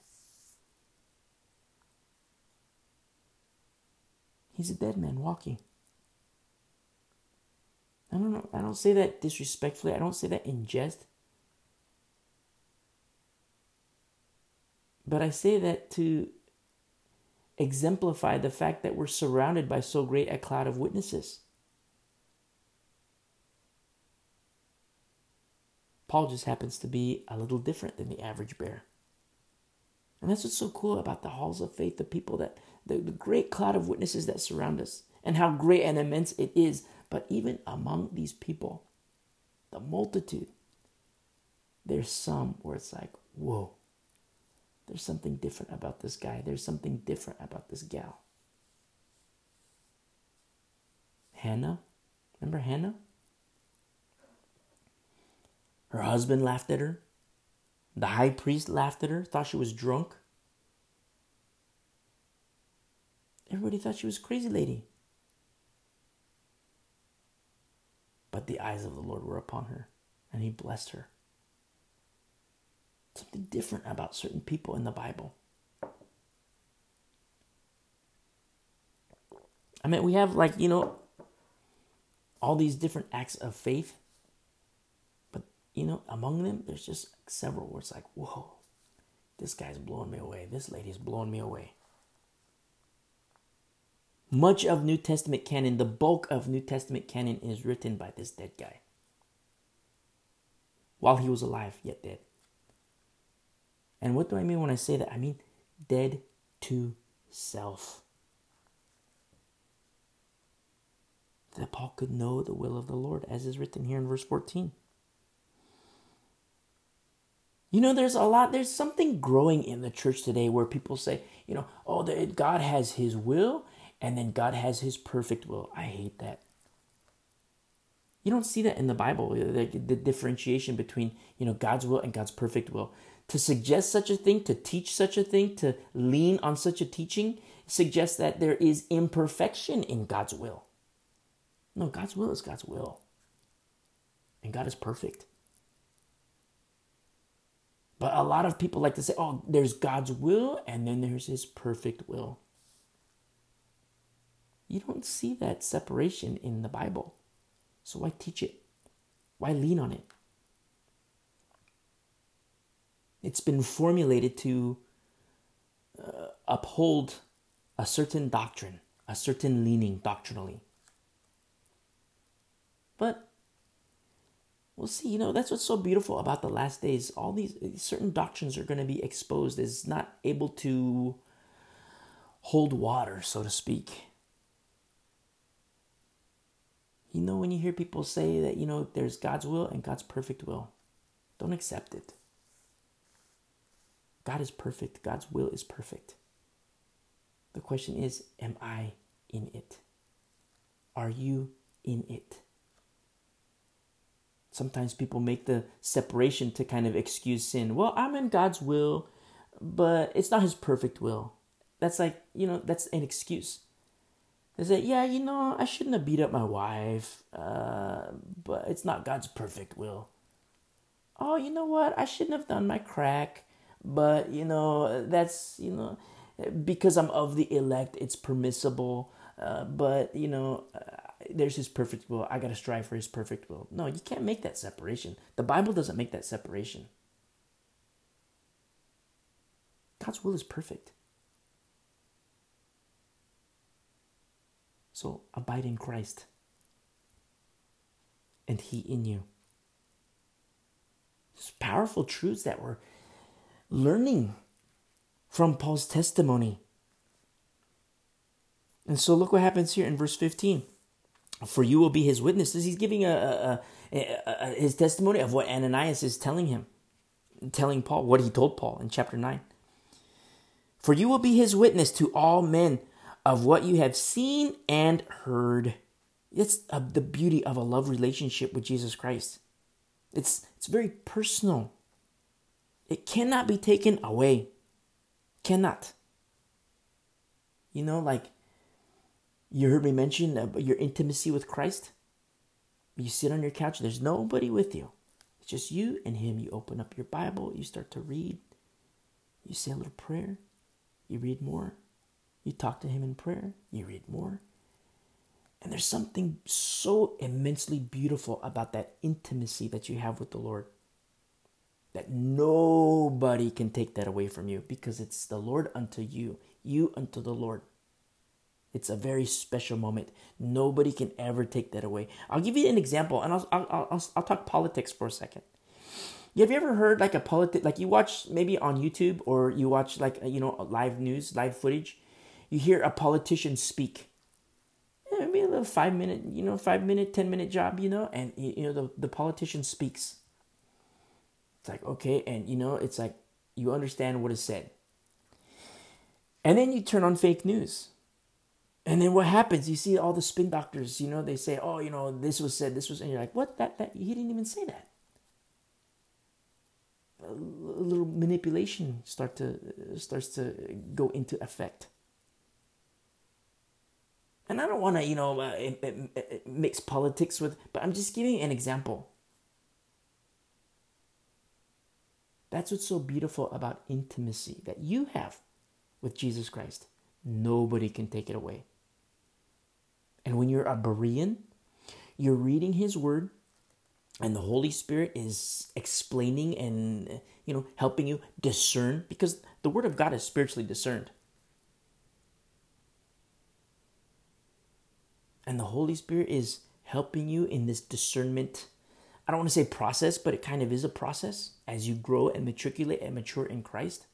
He's a dead man walking. I don't know. I don't say that disrespectfully. I don't say that in jest. But I say that to exemplify the fact that we're surrounded by so great a cloud of witnesses. Paul just happens to be a little different than the average bear. And that's what's so cool about the halls of faith, the people that, the, the great cloud of witnesses that surround us, and how great and immense it is. But even among these people, the multitude, there's some where it's like, whoa, there's something different about this guy. There's something different about this gal. Hannah, remember Hannah? Her husband laughed at her. The high priest laughed at her, thought she was drunk. Everybody thought she was crazy lady. But the eyes of the Lord were upon her, and he blessed her something different about certain people in the Bible. I mean, we have like, you know, all these different acts of faith. But, you know, among them, there's just several where it's like, whoa, this guy's blowing me away. This lady's blowing me away. Much of New Testament canon, the bulk of New Testament canon is written by this dead guy. While he was alive, yet dead. And what do I mean when I say that? I mean dead to self. That Paul could know the will of the Lord, as is written here in verse 14. You know, there's a lot, there's something growing in the church today where people say, you know, oh, God has his will and then God has his perfect will. I hate that. You don't see that in the Bible, the, the differentiation between, you know, God's will and God's perfect will to suggest such a thing, to teach such a thing, to lean on such a teaching suggests that there is imperfection in God's will. No, God's will is God's will. And God is perfect. But a lot of people like to say, oh, there's God's will and then there's his perfect will. You don't see that separation in the Bible. So why teach it? Why lean on it? It's been formulated to uh, uphold a certain doctrine, a certain leaning doctrinally. But we'll see. You know, that's what's so beautiful about the last days. All these certain doctrines are going to be exposed as not able to hold water, so to speak. You know, when you hear people say that, you know, there's God's will and God's perfect will, don't accept it. God is perfect, God's will is perfect. The question is, am I in it? Are you in it? Sometimes people make the separation to kind of excuse sin. Well, I'm in God's will, but it's not his perfect will. That's like, you know, that's an excuse. They say, yeah, you know, I shouldn't have beat up my wife, uh, but it's not God's perfect will. Oh, you know what? I shouldn't have done my crack but you know that's you know because I'm of the elect, it's permissible. Uh, but you know, uh, there's His perfect will. I gotta strive for His perfect will. No, you can't make that separation. The Bible doesn't make that separation. God's will is perfect. So abide in Christ, and He in you. It's powerful truths that were learning from Paul's testimony. And so look what happens here in verse 15. For you will be his witnesses. He's giving a, a, a, a, his testimony of what Ananias is telling him, telling Paul what he told Paul in chapter 9. For you will be his witness to all men of what you have seen and heard. It's the beauty of a love relationship with Jesus Christ. It's, it's very personal. It cannot be taken away. Cannot. You know, like you heard me mention your intimacy with Christ. You sit on your couch, there's nobody with you. It's just you and Him. You open up your Bible, you start to read, you say a little prayer, you read more, you talk to Him in prayer, you read more. And there's something so immensely beautiful about that intimacy that you have with the Lord that nobody can take that away from you because it's the Lord unto you, you unto the Lord. It's a very special moment. Nobody can ever take that away. I'll give you an example, and I'll I'll I'll, I'll talk politics for a second. Have you ever heard like a politic like you watch maybe on YouTube or you watch like you know live news, live footage? You hear a politician speak. Yeah, maybe a little five minute, you know, five minute, ten minute job, you know, and you know the the politician speaks it's like, okay, and you know, it's like you understand what is said. And then you turn on fake news. And then what happens? You see all the spin doctors, you know, they say, oh, you know, this was said, this was, and you're like, what? That, that, he didn't even say that. A little manipulation start to starts to go into effect. And I don't want to, you know, uh, mix politics with, but I'm just giving an example. That's what's so beautiful about intimacy that you have with Jesus Christ. Nobody can take it away. And when you're a Berean, you're reading his word and the Holy Spirit is explaining and you know helping you discern because the word of God is spiritually discerned. And the Holy Spirit is helping you in this discernment. I don't want to say process, but it kind of is a process as you grow and matriculate and mature in Christ.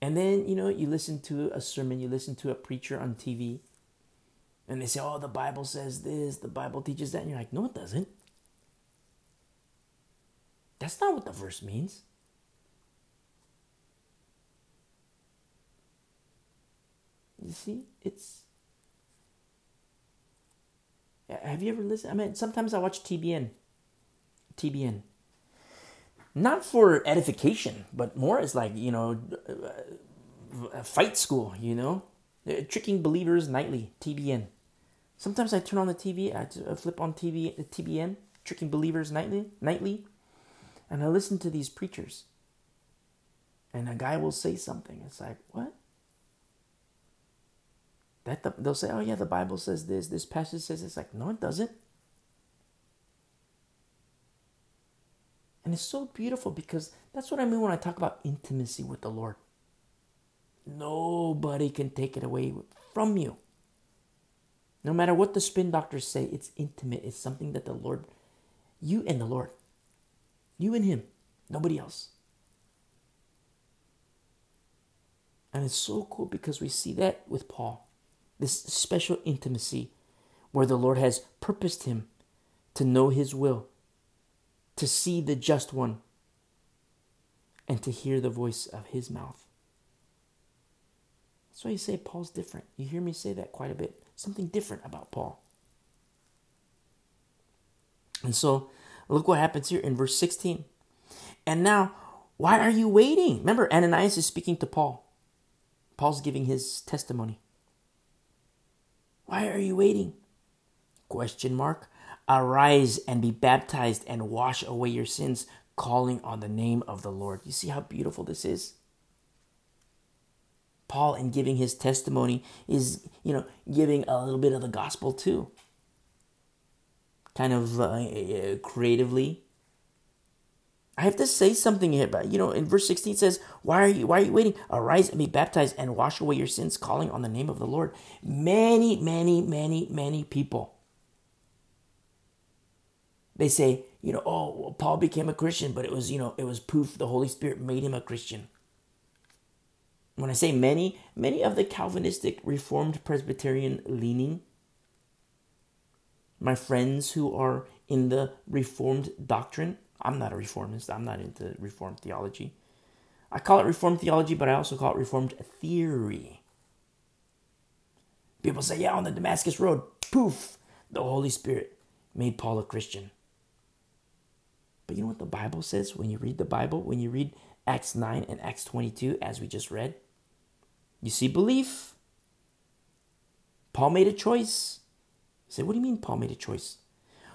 And then, you know, you listen to a sermon, you listen to a preacher on TV, and they say, oh, the Bible says this, the Bible teaches that. And you're like, no, it doesn't. That's not what the verse means. You see, it's. Have you ever listened? I mean, sometimes I watch TBN. TBN not for edification, but more as like, you know, fight school, you know? Uh, tricking Believers Nightly, TBN. Sometimes I turn on the TV, I flip on TV, TBN, Tricking Believers Nightly, nightly, and I listen to these preachers. And a guy will say something. It's like, what? That the, they'll say, oh yeah, the Bible says this, this passage says this. Like, no, it doesn't. And it's so beautiful because that's what I mean when I talk about intimacy with the Lord. Nobody can take it away from you. No matter what the spin doctors say, it's intimate. It's something that the Lord, you and the Lord, you and Him, nobody else. And it's so cool because we see that with Paul this special intimacy where the Lord has purposed him to know His will to see the just one, and to hear the voice of his mouth. That's why you say Paul's different. You hear me say that quite a bit. Something different about Paul. And so, look what happens here in verse 16. And now, why are you waiting? Remember, Ananias is speaking to Paul. Paul's giving his testimony. Why are you waiting? Question mark. Arise and be baptized and wash away your sins, calling on the name of the Lord. You see how beautiful this is? Paul, in giving his testimony, is, you know, giving a little bit of the gospel too. Kind of uh, creatively. I have to say something here, but you know, in verse 16 it says, Why are you why are you waiting? Arise and be baptized and wash away your sins, calling on the name of the Lord. Many, many, many, many people they say, you know, oh, well, Paul became a Christian, but it was, you know, it was proof the Holy Spirit made him a Christian. When I say many, many of the Calvinistic Reformed Presbyterian leaning, my friends who are in the Reformed doctrine, I'm not a Reformist, I'm not into Reformed theology. I call it Reformed theology, but I also call it Reformed theory. People say, yeah, on the Damascus Road, poof, the Holy Spirit made Paul a Christian. But you know what the Bible says when you read the Bible? When you read Acts 9 and Acts 22, as we just read, you see belief. Paul made a choice. You say, what do you mean Paul made a choice?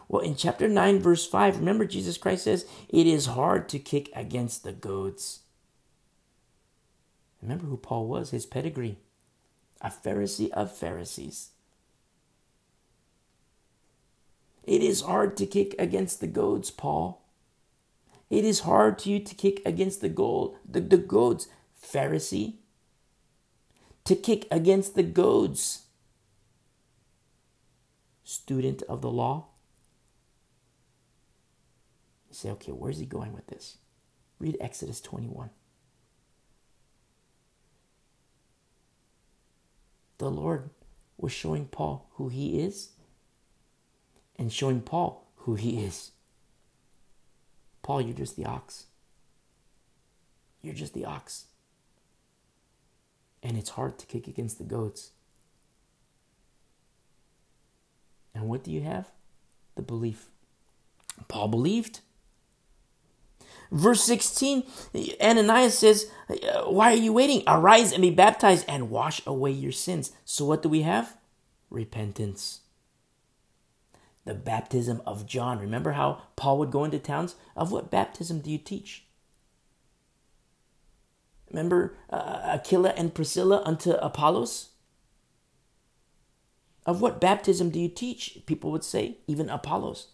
Well, in chapter 9, verse 5, remember Jesus Christ says, It is hard to kick against the goads. Remember who Paul was, his pedigree. A Pharisee of Pharisees. It is hard to kick against the goads, Paul. It is hard to you to kick against the gold, the, the goads, Pharisee. To kick against the goads, student of the law. Say, okay, where's he going with this? Read Exodus 21. The Lord was showing Paul who he is and showing Paul who he is. Paul, you're just the ox. You're just the ox. And it's hard to kick against the goats. And what do you have? The belief. Paul believed. Verse 16, Ananias says, Why are you waiting? Arise and be baptized and wash away your sins. So, what do we have? Repentance the baptism of John. Remember how Paul would go into towns? Of what baptism do you teach? Remember uh, Aquila and Priscilla unto Apollos? Of what baptism do you teach? People would say, even Apollos.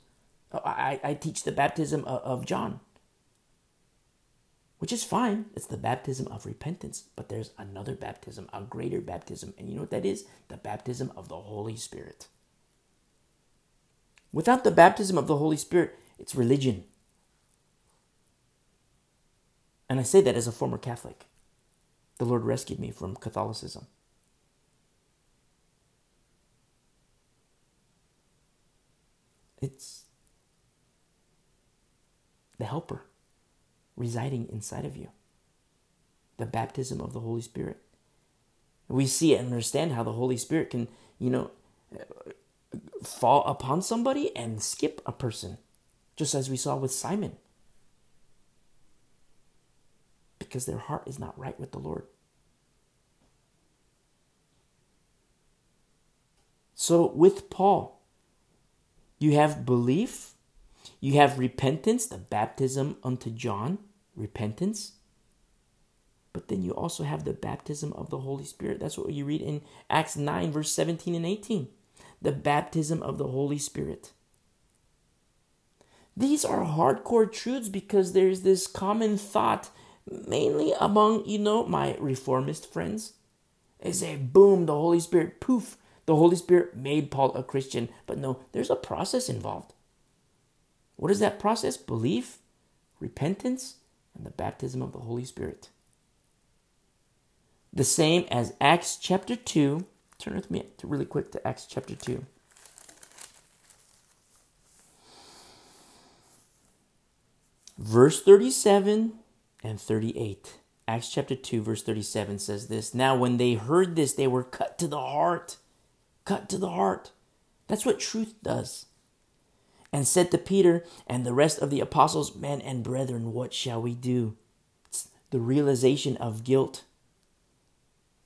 Oh, I, I teach the baptism of, of John, which is fine. It's the baptism of repentance. But there's another baptism, a greater baptism. And you know what that is? The baptism of the Holy Spirit. Without the baptism of the Holy Spirit, it's religion. And I say that as a former Catholic. The Lord rescued me from Catholicism. It's the helper residing inside of you, the baptism of the Holy Spirit. We see and understand how the Holy Spirit can, you know, fall upon somebody and skip a person, just as we saw with Simon. Because their heart is not right with the Lord. So, with Paul, you have belief, you have repentance, the baptism unto John, repentance. But then you also have the baptism of the Holy Spirit. That's what you read in Acts 9, verse 17 and 18 the baptism of the Holy Spirit. These are hardcore truths because there's this common thought, mainly among, you know, my reformist friends. They say, boom, the Holy Spirit, poof, the Holy Spirit made Paul a Christian. But no, there's a process involved. What is that process? Belief, repentance, and the baptism of the Holy Spirit. The same as Acts chapter 2, Turn with me really quick to Acts chapter 2. Verse 37 and 38. Acts chapter 2, verse 37 says this Now, when they heard this, they were cut to the heart. Cut to the heart. That's what truth does. And said to Peter and the rest of the apostles, Men and brethren, what shall we do? It's the realization of guilt.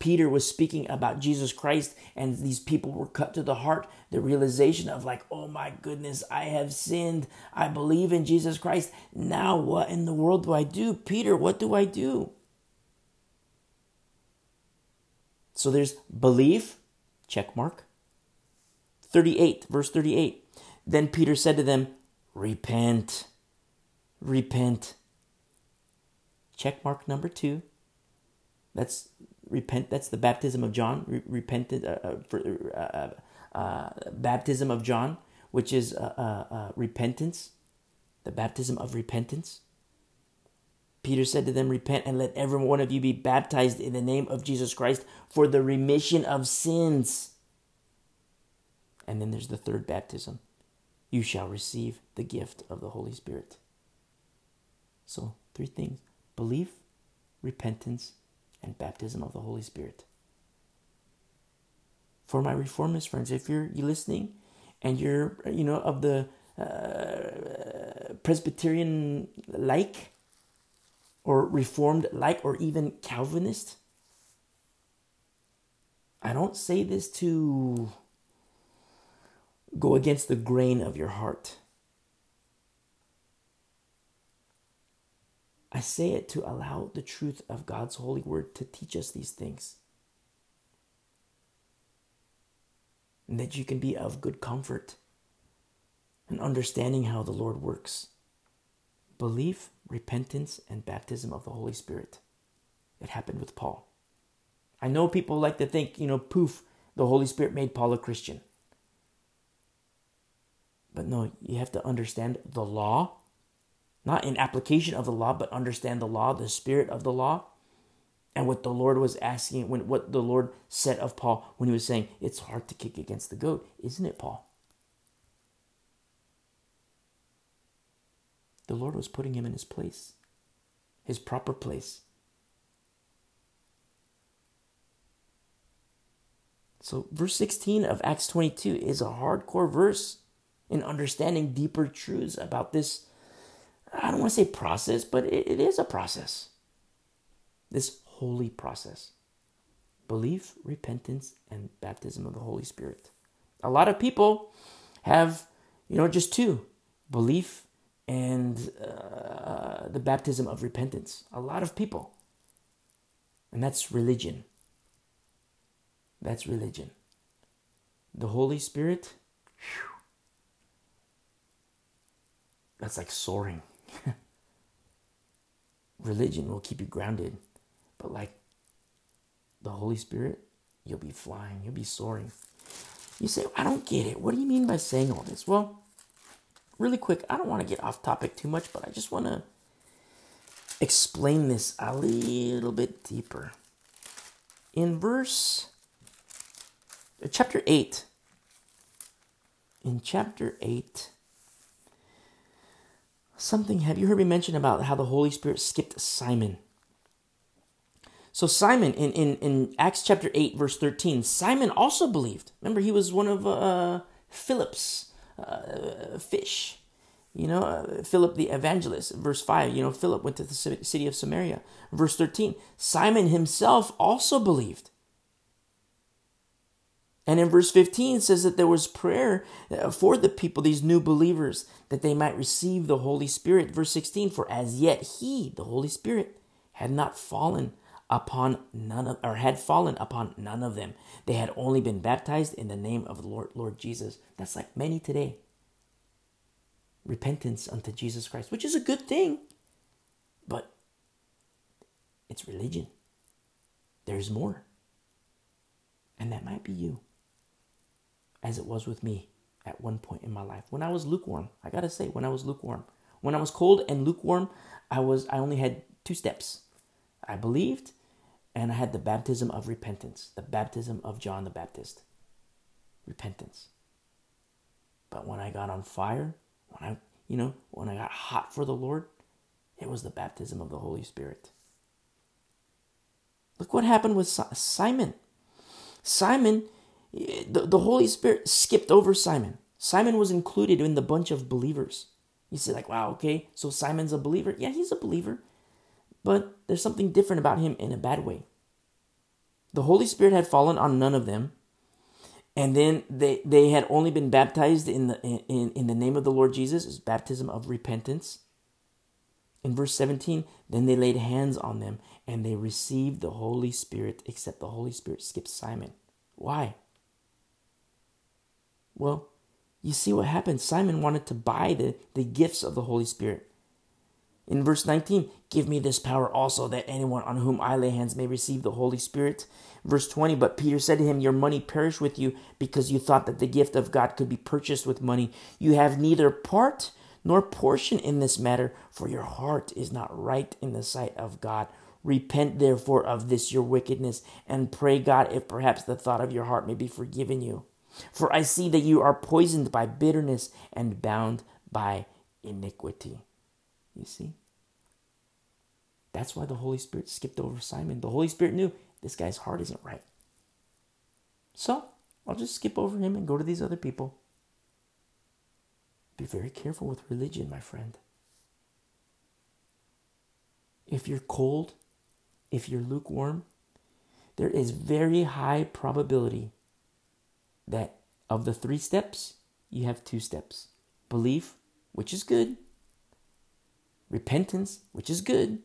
Peter was speaking about Jesus Christ, and these people were cut to the heart. The realization of, like, oh my goodness, I have sinned. I believe in Jesus Christ. Now, what in the world do I do? Peter, what do I do? So there's belief, check mark. 38, verse 38. Then Peter said to them, Repent, repent. Check mark number two. That's repent. That's the baptism of John. Re- repented uh, uh for, uh, uh, baptism of John, which is repentance. The baptism of repentance. Peter said to them, Repent and let every one of you be baptized in the name of Jesus Christ for the remission of sins. And then there's the third baptism. You shall receive the gift of the Holy Spirit. So, three things belief, repentance, and baptism of the Holy Spirit. For my reformist friends, if you're you listening and you're you know of the uh, Presbyterian like or Reformed like or even Calvinist, I don't say this to go against the grain of your heart. I say it to allow the truth of God's holy word to teach us these things. And that you can be of good comfort and understanding how the Lord works. Belief, repentance, and baptism of the Holy Spirit. It happened with Paul. I know people like to think, you know, poof, the Holy Spirit made Paul a Christian. But no, you have to understand the law not in application of the law, but understand the law, the spirit of the law, and what the Lord was asking, when what the Lord said of Paul when he was saying, It's hard to kick against the goat, isn't it, Paul? The Lord was putting him in his place, his proper place. So, verse 16 of Acts 22 is a hardcore verse in understanding deeper truths about this I don't want to say process, but it, it is a process. This holy process belief, repentance, and baptism of the Holy Spirit. A lot of people have, you know, just two belief and uh, the baptism of repentance. A lot of people. And that's religion. That's religion. the Holy Spirit, whew, that's like soaring. [laughs] Religion will keep you grounded, but like the Holy Spirit, you'll be flying, you'll be soaring. You say, I don't get it. What do you mean by saying all this? Well, really quick, I don't want to get off topic too much, but I just want to explain this a little bit deeper. In verse uh, chapter 8, in chapter 8, something have you heard me mention about how the Holy Spirit skipped Simon? So Simon in, in, in Acts chapter 8 verse 13, Simon also believed. Remember he was one of uh, Philip's uh, fish. You know, uh, Philip the evangelist, verse 5, you know, Philip went to the city of Samaria. Verse 13, Simon himself also believed. And in verse 15 says that there was prayer uh, for the people, these new believers, that they might receive the Holy Spirit. Verse 16, for as yet he, the Holy Spirit, had not fallen upon none of or had fallen upon none of them. They had only been baptized in the name of the Lord, Lord Jesus. That's like many today. Repentance unto Jesus Christ, which is a good thing, but it's religion. There's more. And that might be you, as it was with me at one point in my life. When I was lukewarm, I gotta say, when I was lukewarm. When I was cold and lukewarm, I was I only had two steps. I believed and I had the baptism of repentance, the baptism of John the Baptist. Repentance. But when I got on fire, when I, you know, when I got hot for the Lord, it was the baptism of the Holy Spirit. Look what happened with Simon. Simon, the, the Holy Spirit skipped over Simon. Simon was included in the bunch of believers. You say, like, wow, okay, so Simon's a believer. Yeah, he's a believer. But there's something different about him in a bad way. The Holy Spirit had fallen on none of them, and then they, they had only been baptized in the in, in the name of the Lord Jesus, is baptism of repentance. In verse 17, then they laid hands on them and they received the Holy Spirit, except the Holy Spirit skipped Simon. Why? Well, you see what happened. Simon wanted to buy the, the gifts of the Holy Spirit. In verse 19, give me this power also that anyone on whom I lay hands may receive the Holy Spirit. Verse 20, but Peter said to him, Your money perish with you because you thought that the gift of God could be purchased with money. You have neither part nor portion in this matter, for your heart is not right in the sight of God. Repent therefore of this your wickedness, and pray God if perhaps the thought of your heart may be forgiven you. For I see that you are poisoned by bitterness and bound by iniquity. You see? That's why the Holy Spirit skipped over Simon. The Holy Spirit knew this guy's heart isn't right. So I'll just skip over him and go to these other people. Be very careful with religion, my friend. If you're cold, if you're lukewarm, there is very high probability that of the three steps, you have two steps. Belief, which is good, repentance, which is good,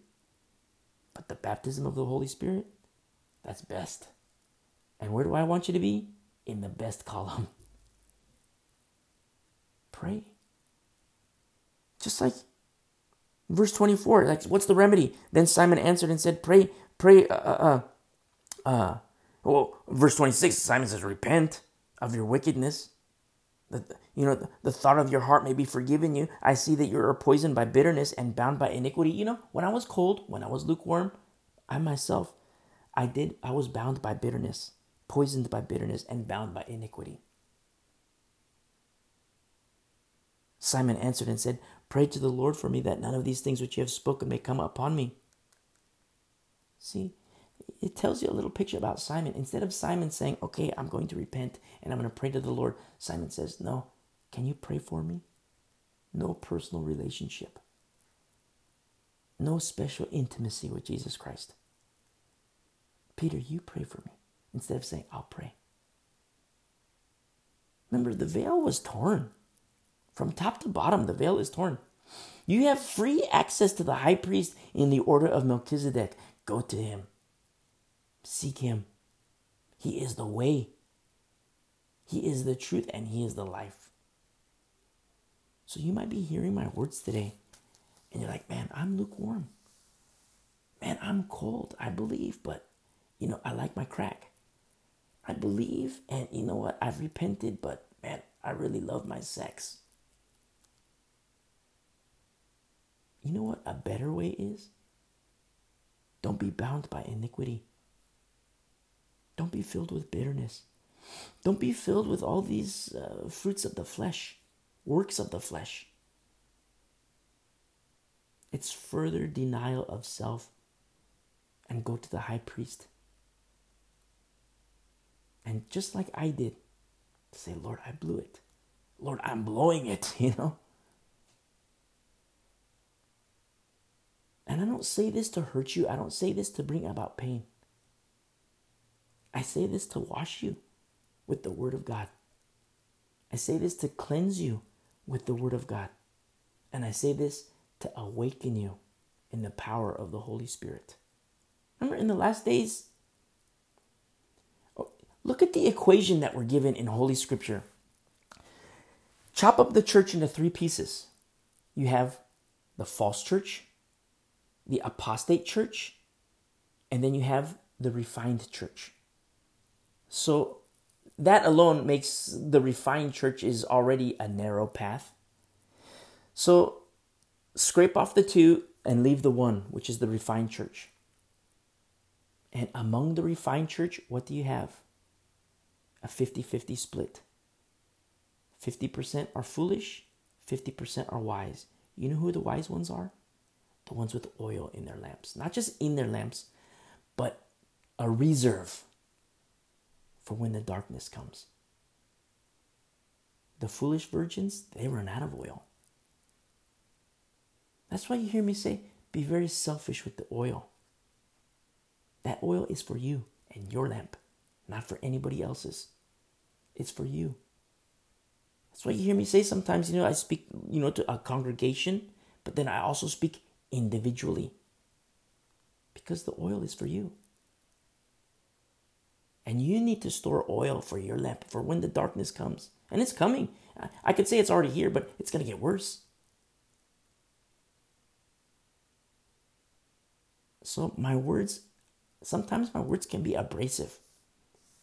but the baptism of the Holy Spirit, that's best. And where do I want you to be? In the best column. [laughs] Pray. Just like verse 24, like what's the remedy? Then Simon answered and said, Pray, pray, uh, uh, uh, uh. well, verse 26, Simon says, Repent of your wickedness the, you know, the, the thought of your heart may be forgiven you. I see that you are poisoned by bitterness and bound by iniquity. You know, when I was cold, when I was lukewarm, I myself, I did, I was bound by bitterness, poisoned by bitterness, and bound by iniquity. Simon answered and said, Pray to the Lord for me that none of these things which you have spoken may come upon me. See, it tells you a little picture about Simon. Instead of Simon saying, Okay, I'm going to repent and I'm going to pray to the Lord, Simon says, No, can you pray for me? No personal relationship, no special intimacy with Jesus Christ. Peter, you pray for me. Instead of saying, I'll pray. Remember, the veil was torn. From top to bottom, the veil is torn. You have free access to the high priest in the order of Melchizedek. Go to him. Seek him. He is the way. He is the truth and He is the life. So you might be hearing my words today and you're like, man, I'm lukewarm. Man, I'm cold. I believe, but you know, I like my crack. I believe, and you know what? I've repented, but man, I really love my sex. You know what a better way is? Don't be bound by iniquity. Don't be filled with bitterness. Don't be filled with all these uh, fruits of the flesh, works of the flesh. It's further denial of self and go to the high priest. And just like I did, say, Lord, I blew it. Lord, I'm blowing it, [laughs] you know? And I don't say this to hurt you. I don't say this to bring about pain. I say this to wash you with the Word of God. I say this to cleanse you with the Word of God. And I say this to awaken you in the power of the Holy Spirit. Remember, in the last days, oh, look at the equation that we're given in Holy Scripture. Chop up the church into three pieces. You have the false church, the apostate church, and then you have the refined church. So that alone makes the refined church is already a narrow path. So scrape off the two and leave the one, which is the refined church. And among the refined church, what do you have? A 50 50 split. 50% are foolish, 50% are wise. You know who the wise ones are? The ones with oil in their lamps. Not just in their lamps, but a reserve for when the darkness comes. The foolish virgins, they run out of oil. That's why you hear me say, be very selfish with the oil. That oil is for you and your lamp, not for anybody else's. It's for you. That's why you hear me say sometimes, you know, I speak, you know, to a congregation, but then I also speak individually. Because the oil is for you. And you need to store oil for your lamp for when the darkness comes. And it's coming. I could say it's already here, but it's going to get worse. So my words, sometimes my words can be abrasive.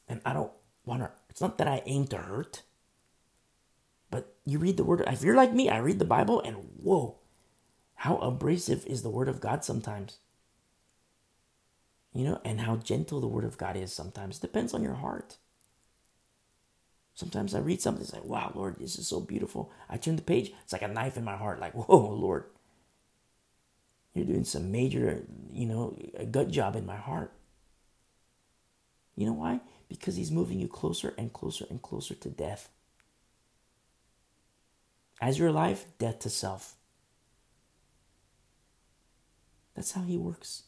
And I don't want to, it's not that I aim to hurt. But you read the word, if you're like me, I read the Bible and whoa, how abrasive is the word of God sometimes. You know, and how gentle the word of God is sometimes. It depends on your heart. Sometimes I read something, it's like, wow, Lord, this is so beautiful. I turn the page, it's like a knife in my heart, like, whoa, Lord. You're doing some major, you know, a gut job in my heart. You know why? Because he's moving you closer and closer and closer to death. As your life, death to self. That's how he works.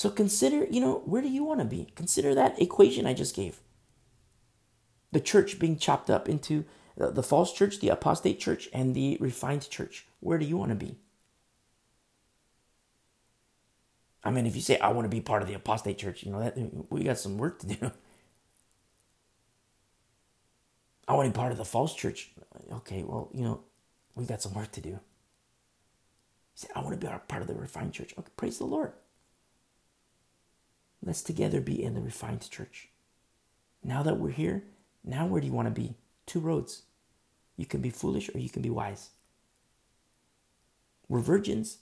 So consider, you know, where do you want to be? Consider that equation I just gave. The church being chopped up into the, false church, the apostate church, and the refined church. Where do you want to be? I mean, if you say I want to be part of the apostate church, you know that we got some work to do. [laughs] I want to be part of the false church. Okay, well, you know, we got some work to do. say I want to be part of the refined church. Okay, praise the Lord. Let's together be in the refined church. Now that we're here, now where do you want to be? Two roads. You can be foolish or you can be wise. We're virgins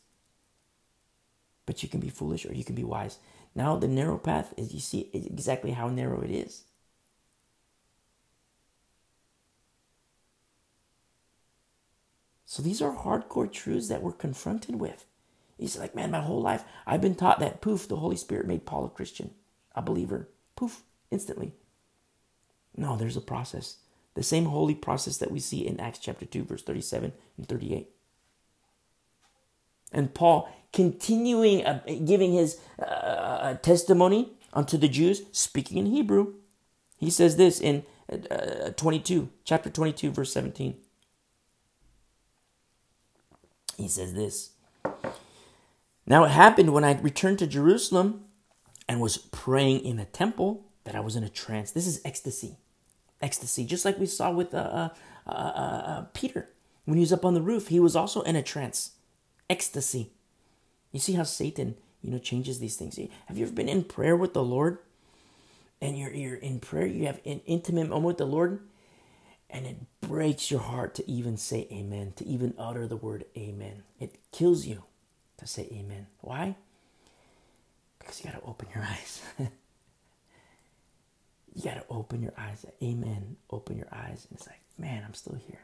but you can be foolish or you can be wise. Now, the narrow path is you see exactly how narrow it is. So these are hardcore truths that we're confronted with. He's like, man, my whole life I've been taught that poof, the Holy Spirit made Paul a Christian, a believer. Poof, instantly. No, there's a process. The same holy process that we see in Acts chapter 2, verse 37 and 38. And Paul, continuing uh, giving his uh, uh, testimony unto the Jews, speaking in Hebrew, he says this in uh, 22, chapter 22, verse 17. He says this Now it happened when I returned to Jerusalem and was praying in the temple that I was in a trance. This is ecstasy. ecstasy, just like we saw with uh, uh, uh, uh, Peter when he was up on the roof. He was also in a trance, ecstasy. You see how Satan, you know, changes these things. Have you ever been in prayer with the Lord? And you're you're in prayer, you have an intimate moment with the Lord, and it breaks your heart to even say amen, to even utter the word amen. It kills you to say amen. Why? Because you got to open your [laughs] eyes. you got to open your eyes. Amen. Open your eyes. And it's like, man, I'm still here.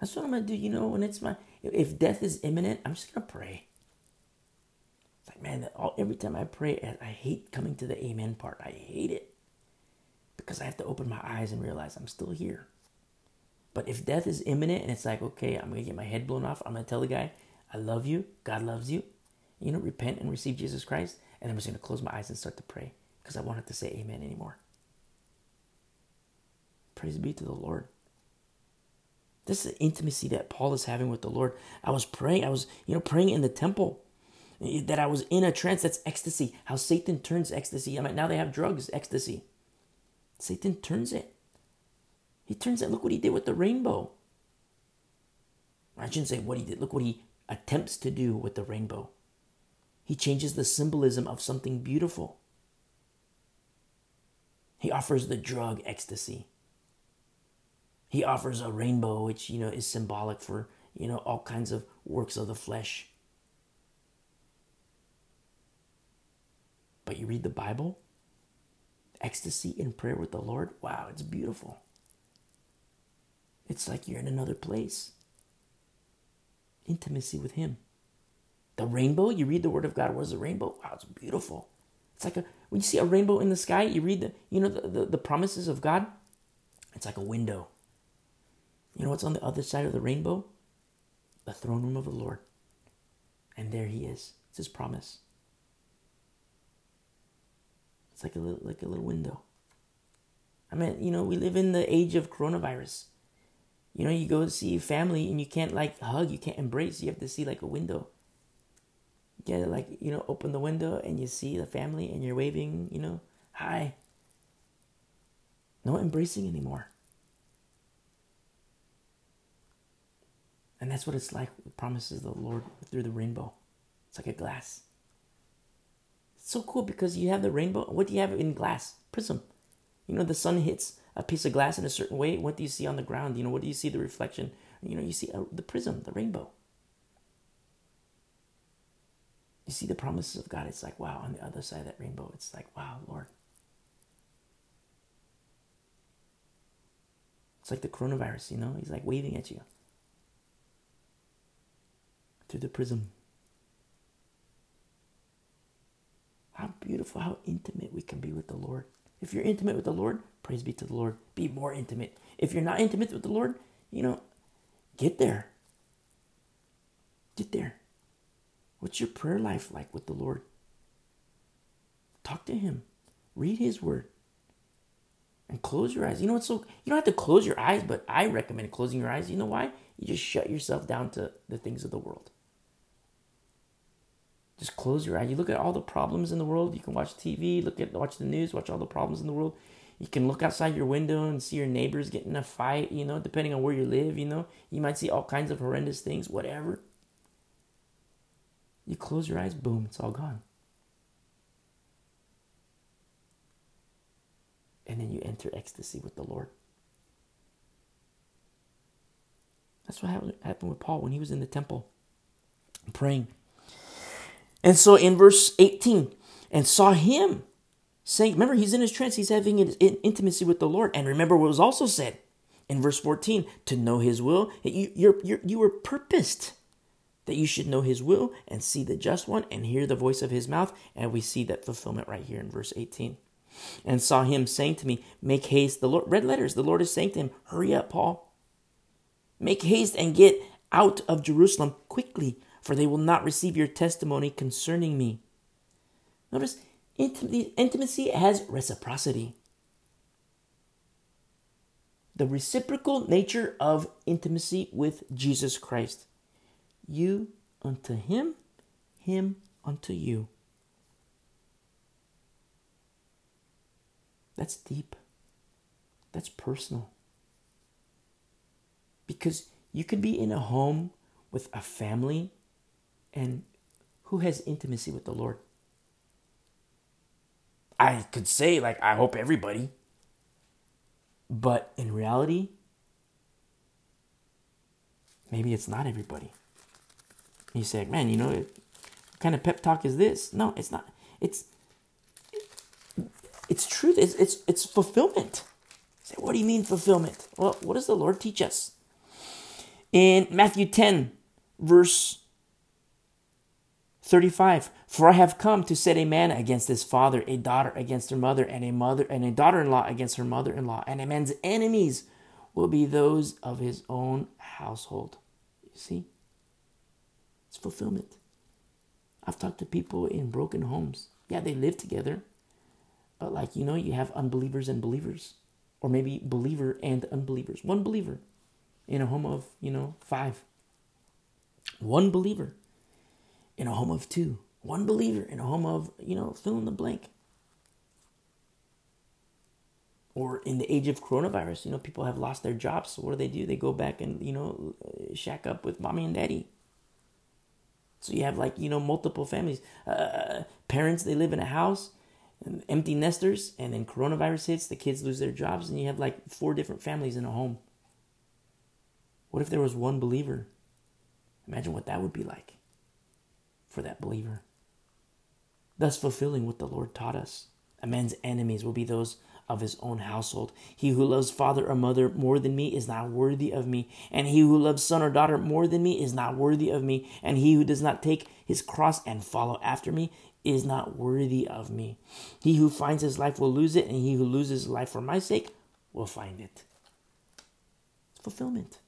That's what I'm going to do. You know, when it's my, if death is imminent, I'm just going to pray. It's like, man, all, every time I pray, I hate coming to the amen part. I hate it because I have to open my eyes and realize I'm still here. But if death is imminent and it's like, okay, I'm to get my head blown off, I'm to tell the guy, I love you. God loves you. You know, repent and receive Jesus Christ. And I'm just to close my eyes and start to pray because I won't have to say amen anymore. Praise be to the Lord. This is the intimacy that Paul is having with the Lord. I was praying, I was, you know, praying in the temple. Eh, that I was in a trance. That's ecstasy. How Satan turns ecstasy. I mean, now they have drugs, ecstasy. Satan turns it. He turns it. Look what he did with the rainbow. I shouldn't say what he did. Look what he attempts to do with the rainbow. He changes the symbolism of something beautiful. He offers the drug ecstasy. He offers a rainbow, which, you know, is symbolic for, you know, all kinds of works of the flesh. But you read the Bible, ecstasy in prayer with the Lord, wow, it's beautiful. It's like you're in another place. Intimacy with Him. The rainbow, you read the Word of God. Is a rainbow? Wow, it's beautiful. It's like a when you see a rainbow in the sky, you read the you know the, the, the promises of God. It's like a window. You know what's on the other side of the rainbow? The throne room of the Lord. And there He is. It's His promise. It's like a little like a little window. I mean, you know, we live in the age of coronavirus. You know, you go see family and you can't like hug, you can't embrace. You have to see like a window. Get like you know, open the window and you see the family and you're waving. You know, hi. No embracing anymore. And that's what it's like promises the Lord through the rainbow. It's like a glass. It's so cool because you have the rainbow. What do you have in glass? Prism. You know, the sun hits a piece of glass in a certain way, what do you see on the ground? You know, what do you see the reflection? You know, you see uh, the prism, the rainbow. You see the promises of God. It's like, wow, on the other side of that rainbow, it's like, wow, Lord. It's like the coronavirus, you know? He's like waving at you through the prism. How beautiful, how intimate we can be with the Lord. If you're intimate with the Lord, praise be to the Lord. Be more intimate. If you're not intimate with the Lord, you know, get there. Get there. What's your prayer life like with the Lord? Talk to Him. Read His Word. And close your eyes. You know what's so you don't have to close your eyes, but I recommend closing your eyes. You know why? You just shut yourself down to the things of the world. Just close your eyes. You look at all the problems in the world. You can watch TV, look at watch the news, watch all the problems in the world. You can look outside your window and see your neighbors getting a fight, you know, depending on where you live, you know. You might see all kinds of horrendous things, whatever. You close your eyes, boom, it's all gone. And then you enter ecstasy with the Lord. That's what happened with Paul when he was in the temple praying. And so in verse 18, and saw him saying, remember, he's in his trance, he's having an intimacy with the Lord. And remember what was also said in verse 14 to know his will. You, you're, you're, you were purposed that you should know his will and see the just one and hear the voice of his mouth. And we see that fulfillment right here in verse 18. And saw him saying to me, Make haste. The Lord, red letters, the Lord is saying to him, Hurry up, Paul. Make haste and get out of Jerusalem quickly, for they will not receive your testimony concerning me. Notice, intimacy has reciprocity. The reciprocal nature of intimacy with Jesus Christ. You unto him, him unto you. That's deep. That's personal. Because you could be in a home with a family and who has intimacy with the Lord? I could say, like, I hope everybody. But in reality, maybe it's not everybody. You say, man, you know, what kind of pep talk is this? No, it's not. It's it's truth. It's it's it's fulfillment. Say, what do you mean fulfillment? Well, what does the Lord teach us? In Matthew 10, verse 35 For I have come to set a man against his father, a daughter against her mother, and a mother and a daughter-in-law against her mother-in-law, and a man's enemies will be those of his own household. You see? It's fulfillment. I've talked to people in broken homes. Yeah, they live together. But like, you know, you have unbelievers and believers. Or maybe believer and unbelievers. One believer in a home of, you know, five. One believer in a home of two. One believer in a home of, you know, fill in the blank. Or in the age of coronavirus, you know, people have lost their jobs. So what do they do? They go back and, you know, shack up with mommy and daddy. So you have like, you know, multiple families. Uh, parents, they live in a house, empty nesters, and then coronavirus hits, the kids lose their jobs, and you have like four different families in a home. What if there was one believer? Imagine what that would be like for that believer. Thus, fulfilling what the Lord taught us. A man's enemies will be those of his own household. He who loves father or mother more than me is not worthy of me, and he who loves son or daughter more than me is not worthy of me, and he who does not take his cross and follow after me is not worthy of me. He who finds his life will lose it, and he who loses his life for my sake will find it. It's fulfillment.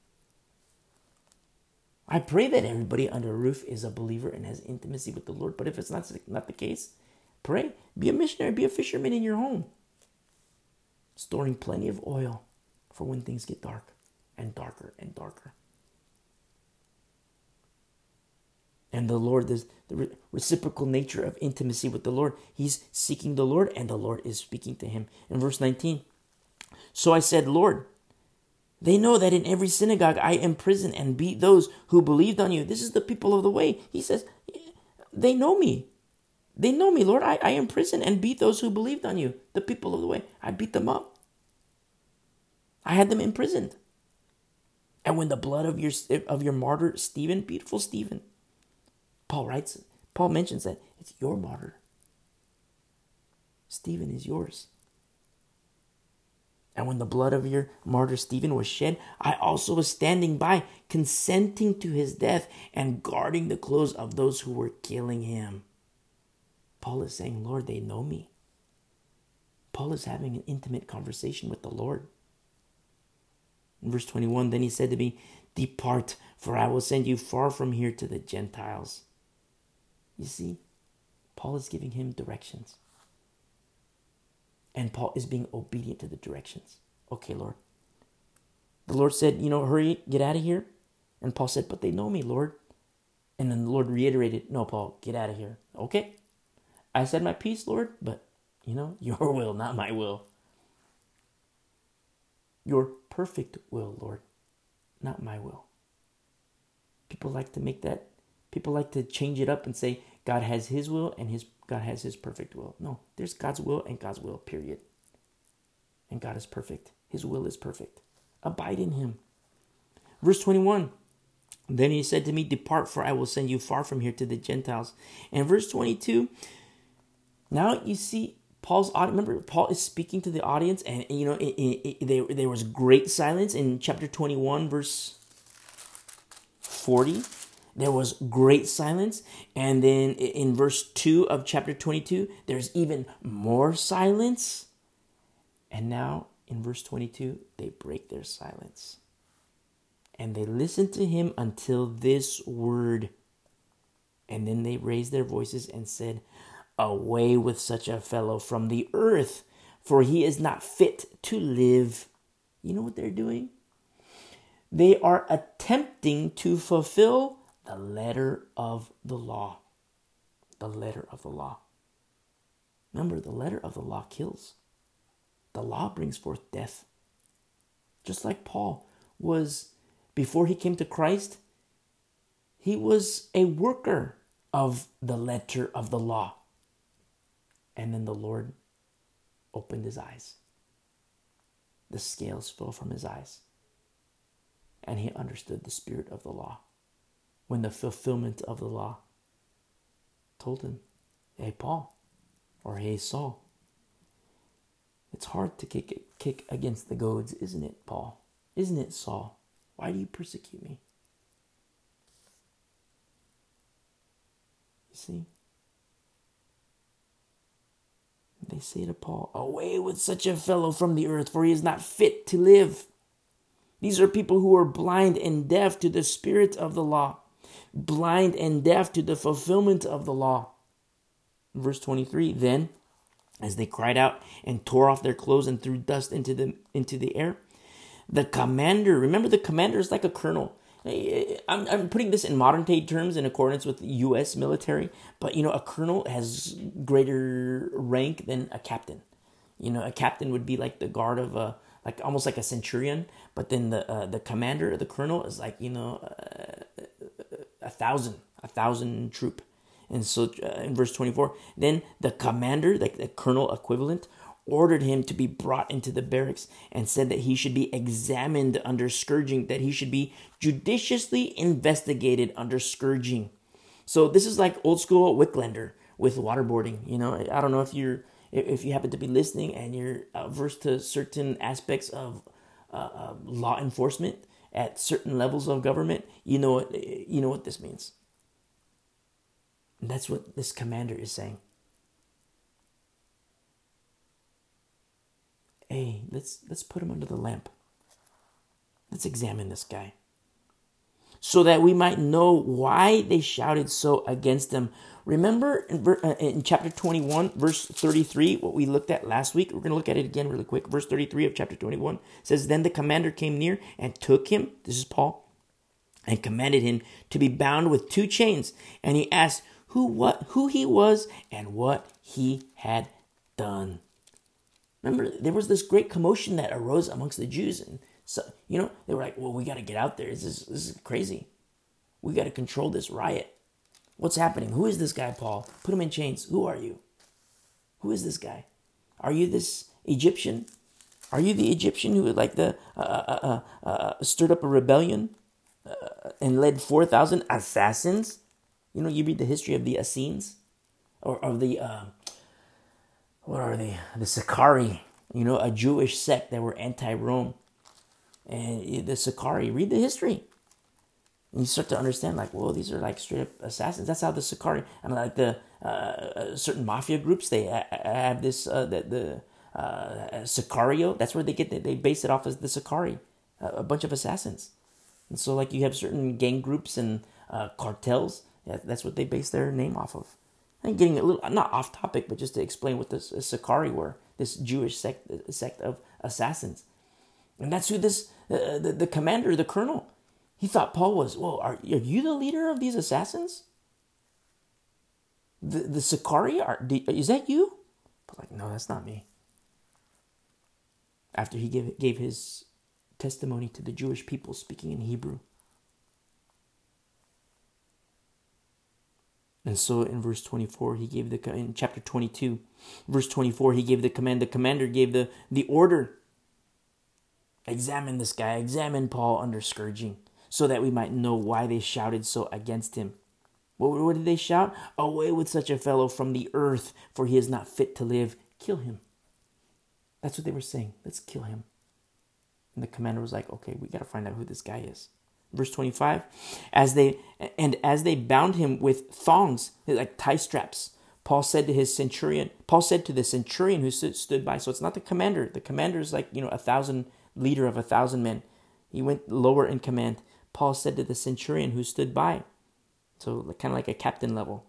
I pray that everybody under a roof is a believer and has intimacy with the Lord. But if it's not, not the case, pray. Be a missionary, be a fisherman in your home, storing plenty of oil for when things get dark and darker and darker. And the Lord, the reciprocal nature of intimacy with the Lord. He's seeking the Lord, and the Lord is speaking to him. In verse 19, so I said, Lord, they know that in every synagogue I imprison and beat those who believed on you. This is the people of the way. He says, They know me. They know me, Lord. I, I imprison and beat those who believed on you, the people of the way. I beat them up. I had them imprisoned. And when the blood of your of your martyr Stephen, beautiful Stephen, Paul writes, Paul mentions that it's your martyr. Stephen is yours. And when the blood of your martyr Stephen was shed, I also was standing by, consenting to his death and guarding the clothes of those who were killing him. Paul is saying, Lord, they know me. Paul is having an intimate conversation with the Lord. In verse 21, then he said to me, Depart, for I will send you far from here to the Gentiles. You see, Paul is giving him directions. And Paul is being obedient to the directions. Okay, Lord. The Lord said, You know, hurry, get out of here. And Paul said, But they know me, Lord. And then the Lord reiterated, No, Paul, get out of here. Okay. I said my piece, Lord, but, you know, [laughs] your will, not my will. Your perfect will, Lord, not my will. People like to make that, people like to change it up and say, God has his will and his God has his perfect will. No, there's God's will and God's will, period. And God is perfect. His will is perfect. Abide in him. Verse 21. Then he said to me, Depart, for I will send you far from here to the Gentiles. And verse 22, now you see Paul's. Remember, Paul is speaking to the audience, and you know, it, it, it, there, there was great silence in chapter 21, verse 40 there was great silence. And then in verse 2 of chapter 22, there's even more silence. And now in verse 22, they break their silence. And they listen to him until this word. And then they raised their voices and said, Away with such a fellow from the earth, for he is not fit to live. You know what they're doing? They are attempting to fulfill the letter of the law. The letter of the law. Remember, the letter of the law kills. the law brings forth death. Just like Paul was before he came to Christ, he was a worker of the letter of the law. And then the Lord opened his eyes. The scales fell from his eyes. And he understood the spirit of the law. When the fulfillment of the law told him, Hey, Paul, or Hey, Saul, it's hard to kick, kick against the goads, isn't it, Paul? Isn't it, Saul? Why do you persecute me? You see? They say to Paul, Away with such a fellow from the earth, for he is not fit to live. These are people who are blind and deaf to the spirit of the law, blind and deaf to the fulfillment of the law. Verse 23 Then, as they cried out and tore off their clothes and threw dust into the, into the air, the commander, remember the commander is like a colonel. I'm, I'm putting this in modern day terms in accordance with the U.S. military, but you know, a colonel has greater rank than a captain. You know, a captain would be like the guard of a, like almost like a centurion, but then the uh, the commander, the colonel, is like you know, uh, a thousand, a thousand troop. And so uh, in verse 24, then the commander, like the colonel equivalent, ordered him to be brought into the barracks and said that he should be examined under scourging, that he should be judiciously investigated under scourging. So this is like old school Wicklander with waterboarding. You know, I don't know if you're if you happen to be listening and you're averse to certain aspects of uh, uh, law enforcement at certain levels of government, you know what you know what this means. And that's what this commander is saying. hey, let's let's put him under the lamp. Let's examine this guy. So that we might know why they shouted so against him. Remember in, uh, in chapter 21, verse 33, what we looked at last week? We're going to look at it again really quick. Verse 33 of chapter 21 says, Then the commander came near and took him, this is Paul, and commanded him to be bound with two chains. And he asked who what who he was and what he had done. Remember, there was this great commotion that arose amongst the Jews, and so you know they were like, "Well, we got to get out there. This is this is crazy. We got to control this riot. What's happening? Who is this guy, Paul? Put him in chains. Who are you? Who is this guy? Are you this Egyptian? Are you the Egyptian who like the uh, uh, uh, uh stirred up a rebellion uh, and led four thousand assassins? You know, you read the history of the Essenes or of the uh, what are they? The Sicarii, you know, a Jewish sect that were anti-Rome. And the Sicarii, read the history. And you start to understand, like, well, these are like straight up assassins. That's how the Sicarii, and like the uh, uh certain mafia groups, they have this, uh, the, the uh, Sicario, that's where they get, the, they base it off as the Sicari, a bunch of assassins. And so, like, you have certain gang groups and uh, cartels, that's what they base their name off of. I'm getting a little not off topic, but just to explain what the Sicari were, this Jewish sect sect of assassins, and that's who this uh, the, the commander, the colonel, he thought Paul was. Well, are, are you the leader of these assassins? The the Sicarii are is that you? But like, no, that's not me. After he gave gave his testimony to the Jewish people speaking in Hebrew. And so in verse 24, he gave the, in chapter 22, verse 24, he gave the command. The commander gave the, the order examine this guy, examine Paul under scourging, so that we might know why they shouted so against him. What, what did they shout? Away with such a fellow from the earth, for he is not fit to live. Kill him. That's what they were saying. Let's kill him. And the commander was like, okay, we got to find out who this guy is verse 25 as they and as they bound him with thongs like tie straps paul said to his centurion paul said to the centurion who stood, by so it's not the commander the commander is like you know a thousand leader of a thousand men he went lower in command paul said to the centurion who stood by so kind of like a captain level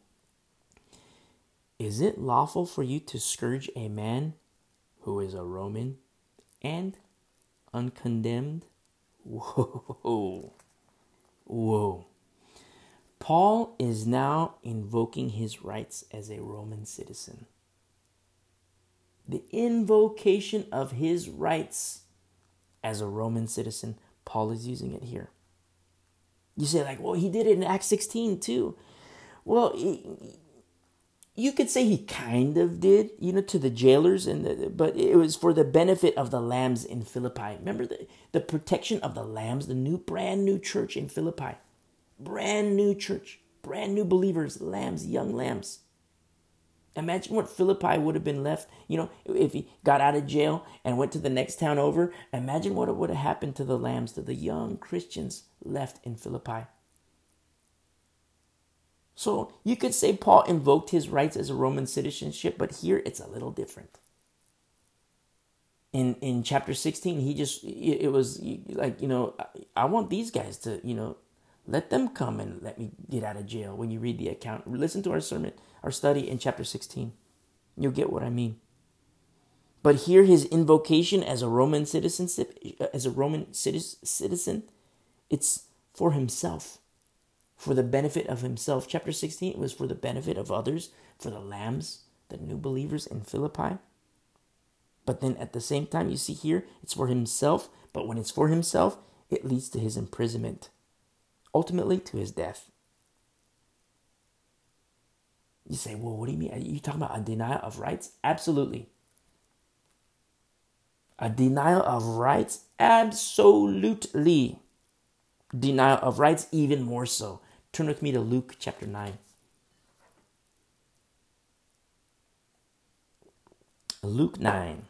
is it lawful for you to scourge a man who is a roman and uncondemned whoa Whoa. Paul is now invoking his rights as a Roman citizen. the invocation of his rights as a Roman citizen. Paul is using it here. You say, like, well, he did it in Acts 16 too. Well, you could say he kind of did, you know, to the jailers, and the, but it was for the benefit of the lambs in Philippi. Remember the, the protection of the lambs, the new, brand new church in Philippi. Brand new church, brand new believers, lambs, young lambs. Imagine what Philippi would have been left, you know, if he got out of jail and went to the next town over. Imagine what would have happened to the lambs, to the young Christians left in Philippi. So you could say Paul invoked his rights as a Roman citizenship, but here it's a little different. In in chapter 16, he just it was like, you know, I want these guys to, you know, let them come and let me get out of jail. When you read the account, listen to our sermon, our study in chapter 16. You'll get what I mean. But here his invocation as a Roman citizenship as a Roman citizen, it's for himself for the benefit of himself. Chapter 16 it was for the benefit of others, for the lambs, the new believers in Philippi. But then at the same time, you see here, it's for himself. But when it's for himself, it leads to his imprisonment, ultimately to his death. You say, well, what do you mean? Are you talking about a denial of rights? Absolutely. A denial of rights? Absolutely. Denial of rights, even more so. Turn with me to Luke chapter 9. Luke 9.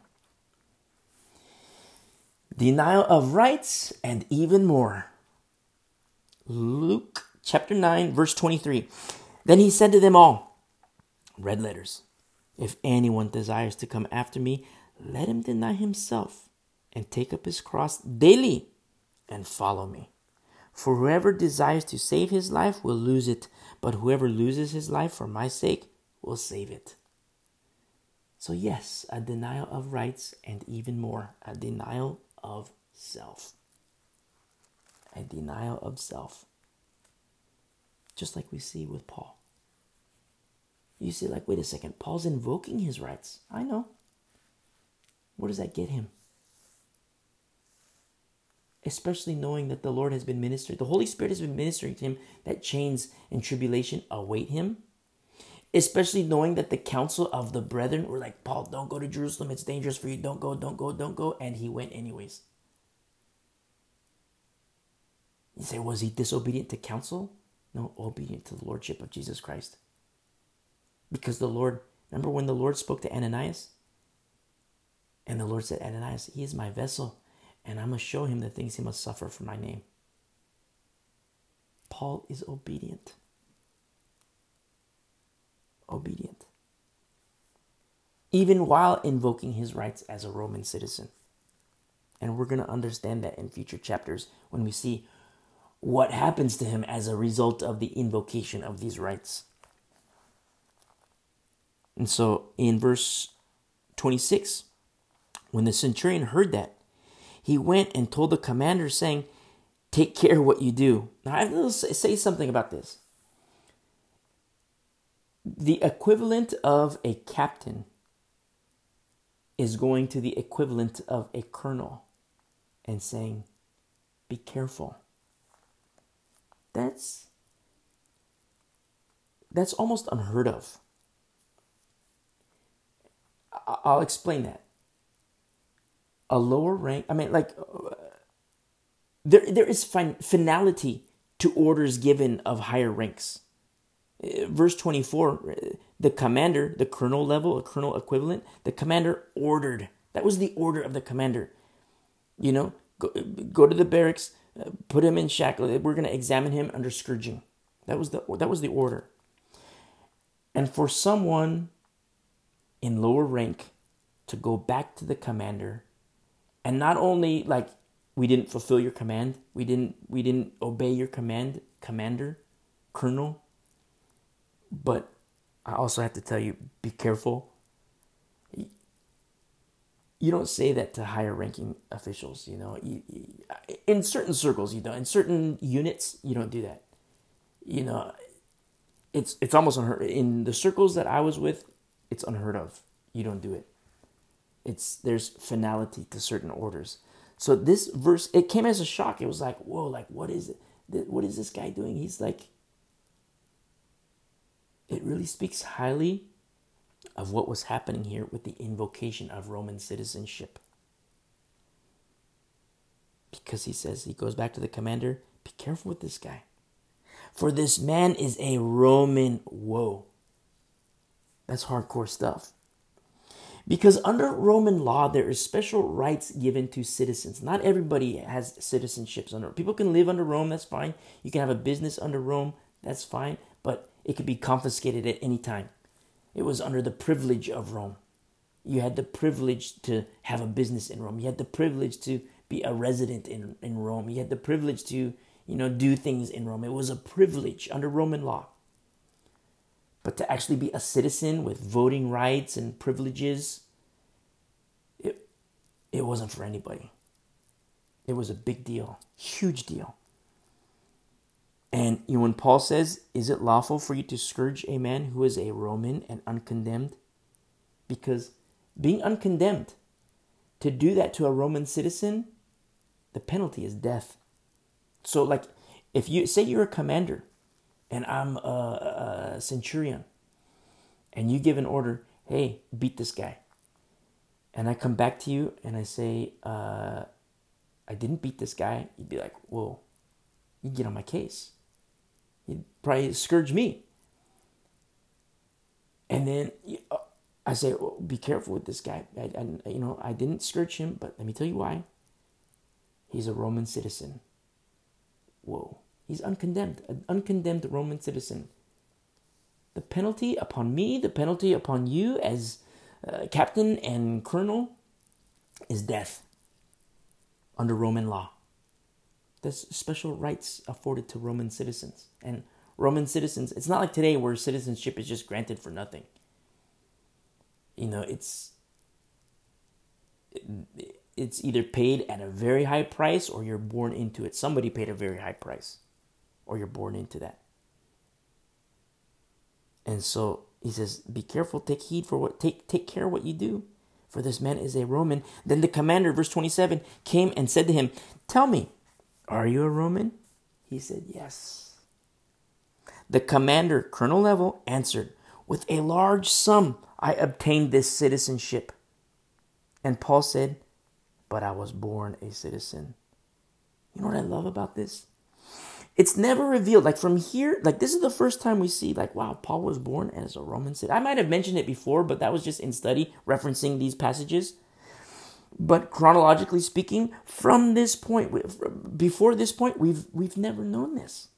Denial of rights and even more. Luke chapter 9, verse 23. Then he said to them all, red letters, if anyone desires to come after me, let him deny himself and take up his cross daily and follow me. For whoever desires to save his life will lose it, but whoever loses his life for my sake will save it. So, yes, a denial of rights, and even more, a denial of self. A denial of self. Just like we see with Paul. You see, like, wait a second, Paul's invoking his rights. I know. Where does that get him? Especially knowing that the Lord has been ministering, the Holy Spirit has been ministering to him that chains and tribulation await him. Especially knowing that the council of the brethren were like, Paul, don't go to Jerusalem. It's dangerous for you. Don't go, don't go, don't go. And he went anyways. You say, was he disobedient to counsel? No, obedient to the Lordship of Jesus Christ. Because the Lord, remember when the Lord spoke to Ananias? And the Lord said, Ananias, he is my vessel and going to show him the things he must suffer for my name. Paul is obedient. Obedient. Even while invoking his rights as a Roman citizen. And we're going to understand that in future chapters when we see what happens to him as a result of the invocation of these rights. And so in verse 26, when the centurion heard that, he went and told the commander, saying, Take care what you do. Now, I will say something about this. The equivalent of a captain is going to the equivalent of a colonel and saying, Be careful. That's that's almost unheard of. I'll explain that a lower rank. I mean, like there there is fin- finality to orders given of higher ranks. Uh, verse 24, uh, the commander, the colonel level, a colonel equivalent, the commander ordered. That was the order of the commander. You know, go, go to the barracks, put him in shackles. We're going to examine him under scourging. That was the that was the order. And for someone in lower rank to go back to the commander and not only like we didn't fulfill your command, we didn't we didn't obey your command, commander, colonel, but I also have to tell you be careful. You don't say that to higher ranking officials, you know. You, you, in certain circles, you don't. In certain units, you don't do that. You know, it's it's almost unheard in the circles that I was with. It's unheard of. You don't do it. It's there's finality to certain orders. So this verse it came as a shock. It was like, whoa, like what is it? What is this guy doing? He's like, it really speaks highly of what was happening here with the invocation of Roman citizenship. Because he says, he goes back to the commander, be careful with this guy. For this man is a Roman. Whoa. That's hardcore stuff. Because under Roman law, there is special rights given to citizens. Not everybody has citizenships under. People can live under Rome, that's fine. You can have a business under Rome, that's fine. But it could be confiscated at any time. It was under the privilege of Rome. You had the privilege to have a business in Rome. You had the privilege to be a resident in, in Rome. You had the privilege to, you know, do things in Rome. It was a privilege under Roman law. But to actually be a citizen with voting rights and privileges, it, it wasn't for anybody. It was a big deal, huge deal. And you know, when Paul says, Is it lawful for you to scourge a man who is a Roman and uncondemned? Because being uncondemned, to do that to a Roman citizen, the penalty is death. So, like, if you say you're a commander and I'm a, a centurion, and you give an order, hey, beat this guy, and I come back to you and I say, uh, I didn't beat this guy, you'd be like, whoa, you get on my case. You'd probably scourge me. And then uh, I say, well, be careful with this guy. I, I, you know, I didn't scourge him, but let me tell you why. He's a Roman citizen. Whoa. He's uncondemned, an uncondemned Roman citizen. The penalty upon me, the penalty upon you as uh, captain and colonel is death under Roman law. There's special rights afforded to Roman citizens. And Roman citizens, it's not like today where citizenship is just granted for nothing. You know, it's it's either paid at a very high price or you're born into it. Somebody paid a very high price or you're born into that. And so he says, Be careful, take heed for what take take care what you do. For this man is a Roman. Then the commander, verse 27, came and said to him, Tell me, are you a Roman? He said, Yes. The commander, Colonel level, answered, With a large sum I obtained this citizenship. And Paul said, But I was born a citizen. You know what I love about this? It's never revealed. Like from here, like this is the first time we see, like, wow, Paul was born as a Roman citizen. I might have mentioned it before, but that was just in study, referencing these passages. But chronologically speaking, from this point, before this point, we've we've never known this.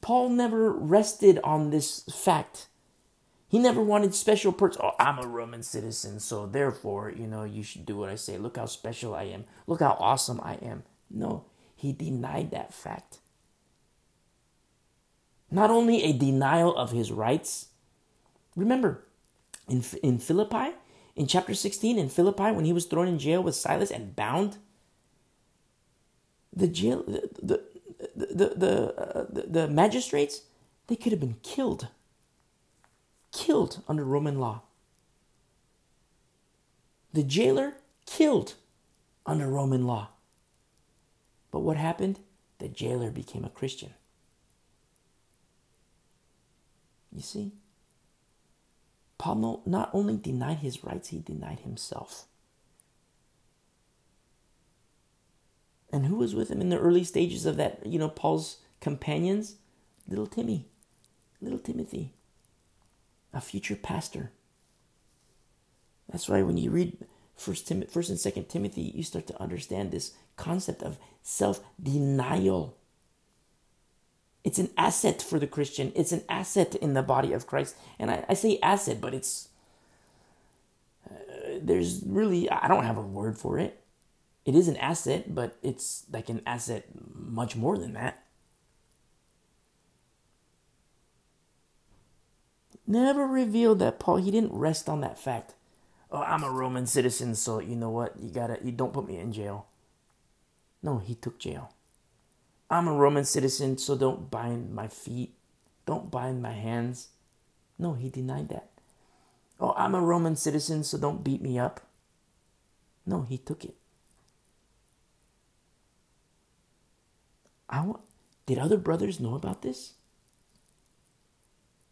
Paul never rested on this fact. He never wanted special perks. Oh, I'm a Roman citizen, so therefore, you know, you should do what I say. Look how special I am. Look how awesome I am. No, he denied that fact. Not only a denial of his rights, remember in, in Philippi, in chapter 16, in Philippi, when he was thrown in jail with Silas and bound, the jail, the, the, the, the, uh, the, the magistrates, they could have been killed. Killed under Roman law. The jailer killed under Roman law. But what happened? The jailer became a Christian. You see? Paul not only denied his rights, he denied himself. And who was with him in the early stages of that, you know, Paul's companions? Little Timmy, little Timothy, a future pastor. That's why when you read First, Tim- First and Second Timothy, you start to understand this concept of self denial. It's an asset for the Christian. It's an asset in the body of Christ. And I, I say asset, but it's uh, there's really I don't have a word for it. It is an asset, but it's like an asset much more than that. Never revealed that Paul he didn't rest on that fact oh, I'm a Roman citizen, so you know what? You gotta, you don't put me in jail. No, he took jail. I'm a Roman citizen, so don't bind my feet. Don't bind my hands. No, he denied that. Oh, I'm a Roman citizen, so don't beat me up. No, he took it. I want, did other brothers know about this?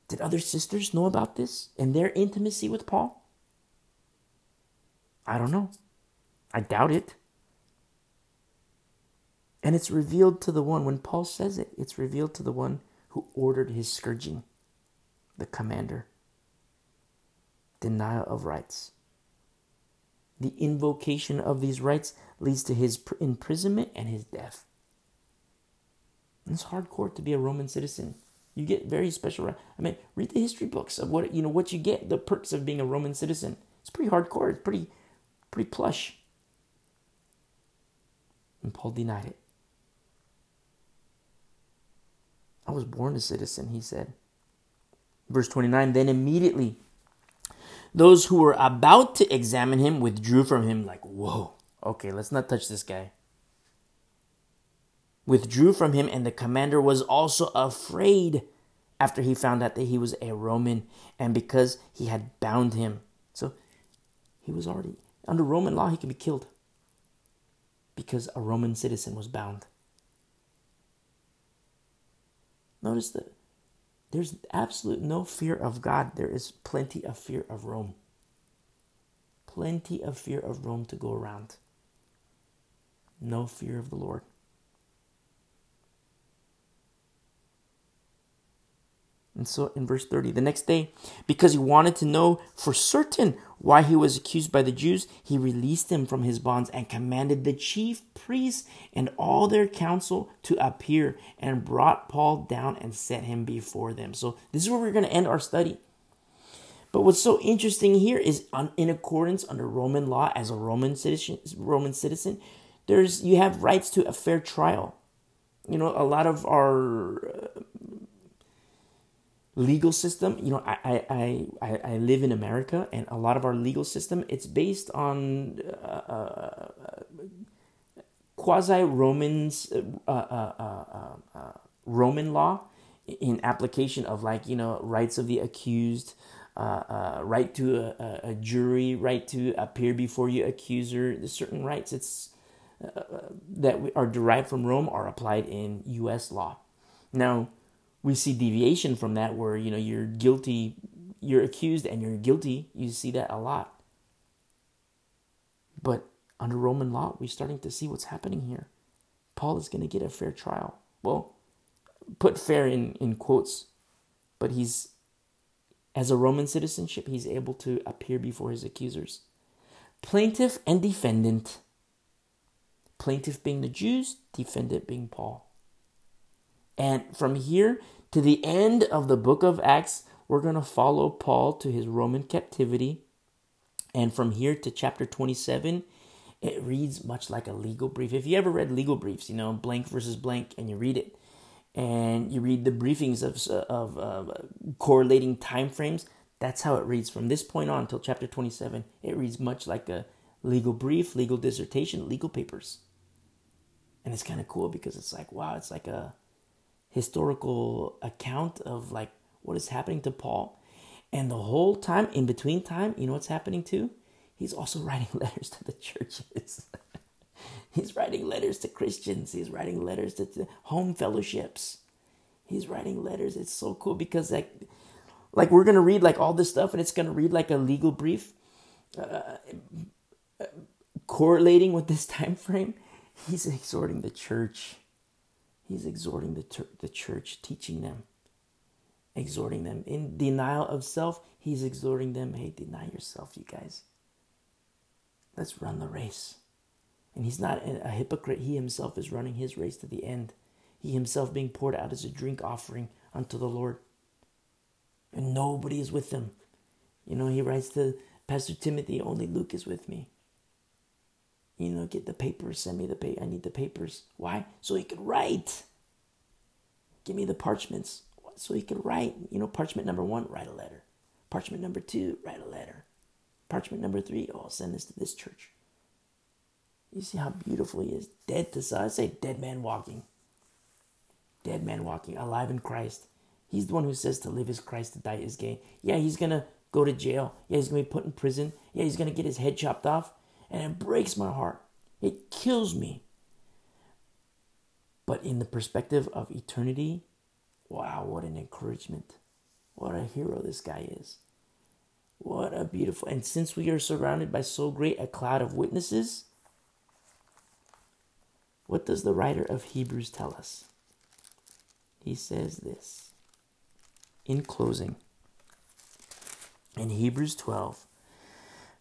Did other sisters know about this and their intimacy with Paul? I don't know. I doubt it. And it's revealed to the one, when Paul says it, it's revealed to the one who ordered his scourging, the commander. Denial of rights. The invocation of these rights leads to his imprisonment and his death. It's hardcore to be a Roman citizen. You get very special. Rights. I mean, read the history books of what you know what you get, the perks of being a Roman citizen. It's pretty hardcore. It's pretty, pretty plush. And Paul denied it. I was born a citizen, he said. Verse 29 Then immediately those who were about to examine him withdrew from him, like, Whoa, okay, let's not touch this guy. Withdrew from him, and the commander was also afraid after he found out that he was a Roman and because he had bound him. So he was already, under Roman law, he could be killed because a Roman citizen was bound. Notice that there's absolute no fear of God. There is plenty of fear of Rome. Plenty of fear of Rome to go around. No fear of the Lord. And so in verse 30, the next day, because he wanted to know for certain why he was accused by the Jews, he released him from his bonds and commanded the chief priests and all their council to appear and brought Paul down and set him before them. So this is where we're going to end our study. But what's so interesting here is in accordance under Roman law as a Roman citizen, Roman citizen, there's you have rights to a fair trial. You know, a lot of our uh, legal system. You know I, I i i live in america and a lot of our legal system it's based on uh, uh, quasi romans uh, uh, uh, roman law in application of like you know rights of the accused right to a, a, jury right to appear before your accuser. There's certain rights it's that are derived from rome are applied in us law. Now we see deviation from that where you know you're guilty you're accused and you're guilty you see that a lot. But under roman law we're starting to see what's happening here. Paul is going to get a fair trial. Well put fair in in quotes but he's as a roman citizenship he's able to appear before his accusers. Plaintiff and defendant. Plaintiff being the jews defendant being paul and from here to the end of the book of Acts, we're going to follow Paul to his Roman captivity. And from here to chapter 27, it reads much like a legal brief. If you ever read legal briefs, you know, blank versus blank, and you read it, and you read the briefings of, of uh, correlating time frames, that's how it reads from this point on until chapter 27. It reads much like a legal brief, legal dissertation, legal papers. And it's kind of cool because it's like, wow, it's like a historical account of like what is happening to Paul. And the whole time, in between time, you know what's happening too? He's also [laughs] writing letters to the churches. [laughs] He's writing letters to Christians. He's writing letters to, home fellowships. He's writing letters. It's so cool because like, like we're gonna read like all this stuff, and it's gonna read like a legal brief, uh, correlating with this [laughs] time frame. He's exhorting the church He's exhorting the, the church, teaching them, exhorting them. In denial of self, he's exhorting them hey, deny yourself, you guys. Let's run the race. And he's not a hypocrite. He himself is running his race to the end. He himself being poured out as a drink offering unto the Lord. And nobody is with him. You know, he writes to Pastor Timothy, only Luke is with me you know, get the papers, send me the paper. I need the papers. Why? So he could write. Give me the parchments. So he could write. You know, parchment number one, write a letter. Parchment number two, write a letter. Parchment number three, oh, I'll send this to this church. You see how beautiful he is. Dead to. I say dead man walking. Dead man walking, alive in Christ. He's the one who says to live is Christ, to die is gain. Yeah, he's gonna go to jail. Yeah, he's to be put in prison. Yeah, he's to get his head chopped off. And it breaks my heart. It kills me. But in the perspective of eternity, wow, what an encouragement. What a hero this guy is. What a beautiful. And since we are surrounded by so great a cloud of witnesses, what does the writer of Hebrews tell us? He says this in closing. In Hebrews 12,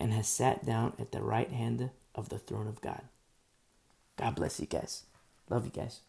and has sat down at the right hand of the throne of God. God bless you guys. Love you guys.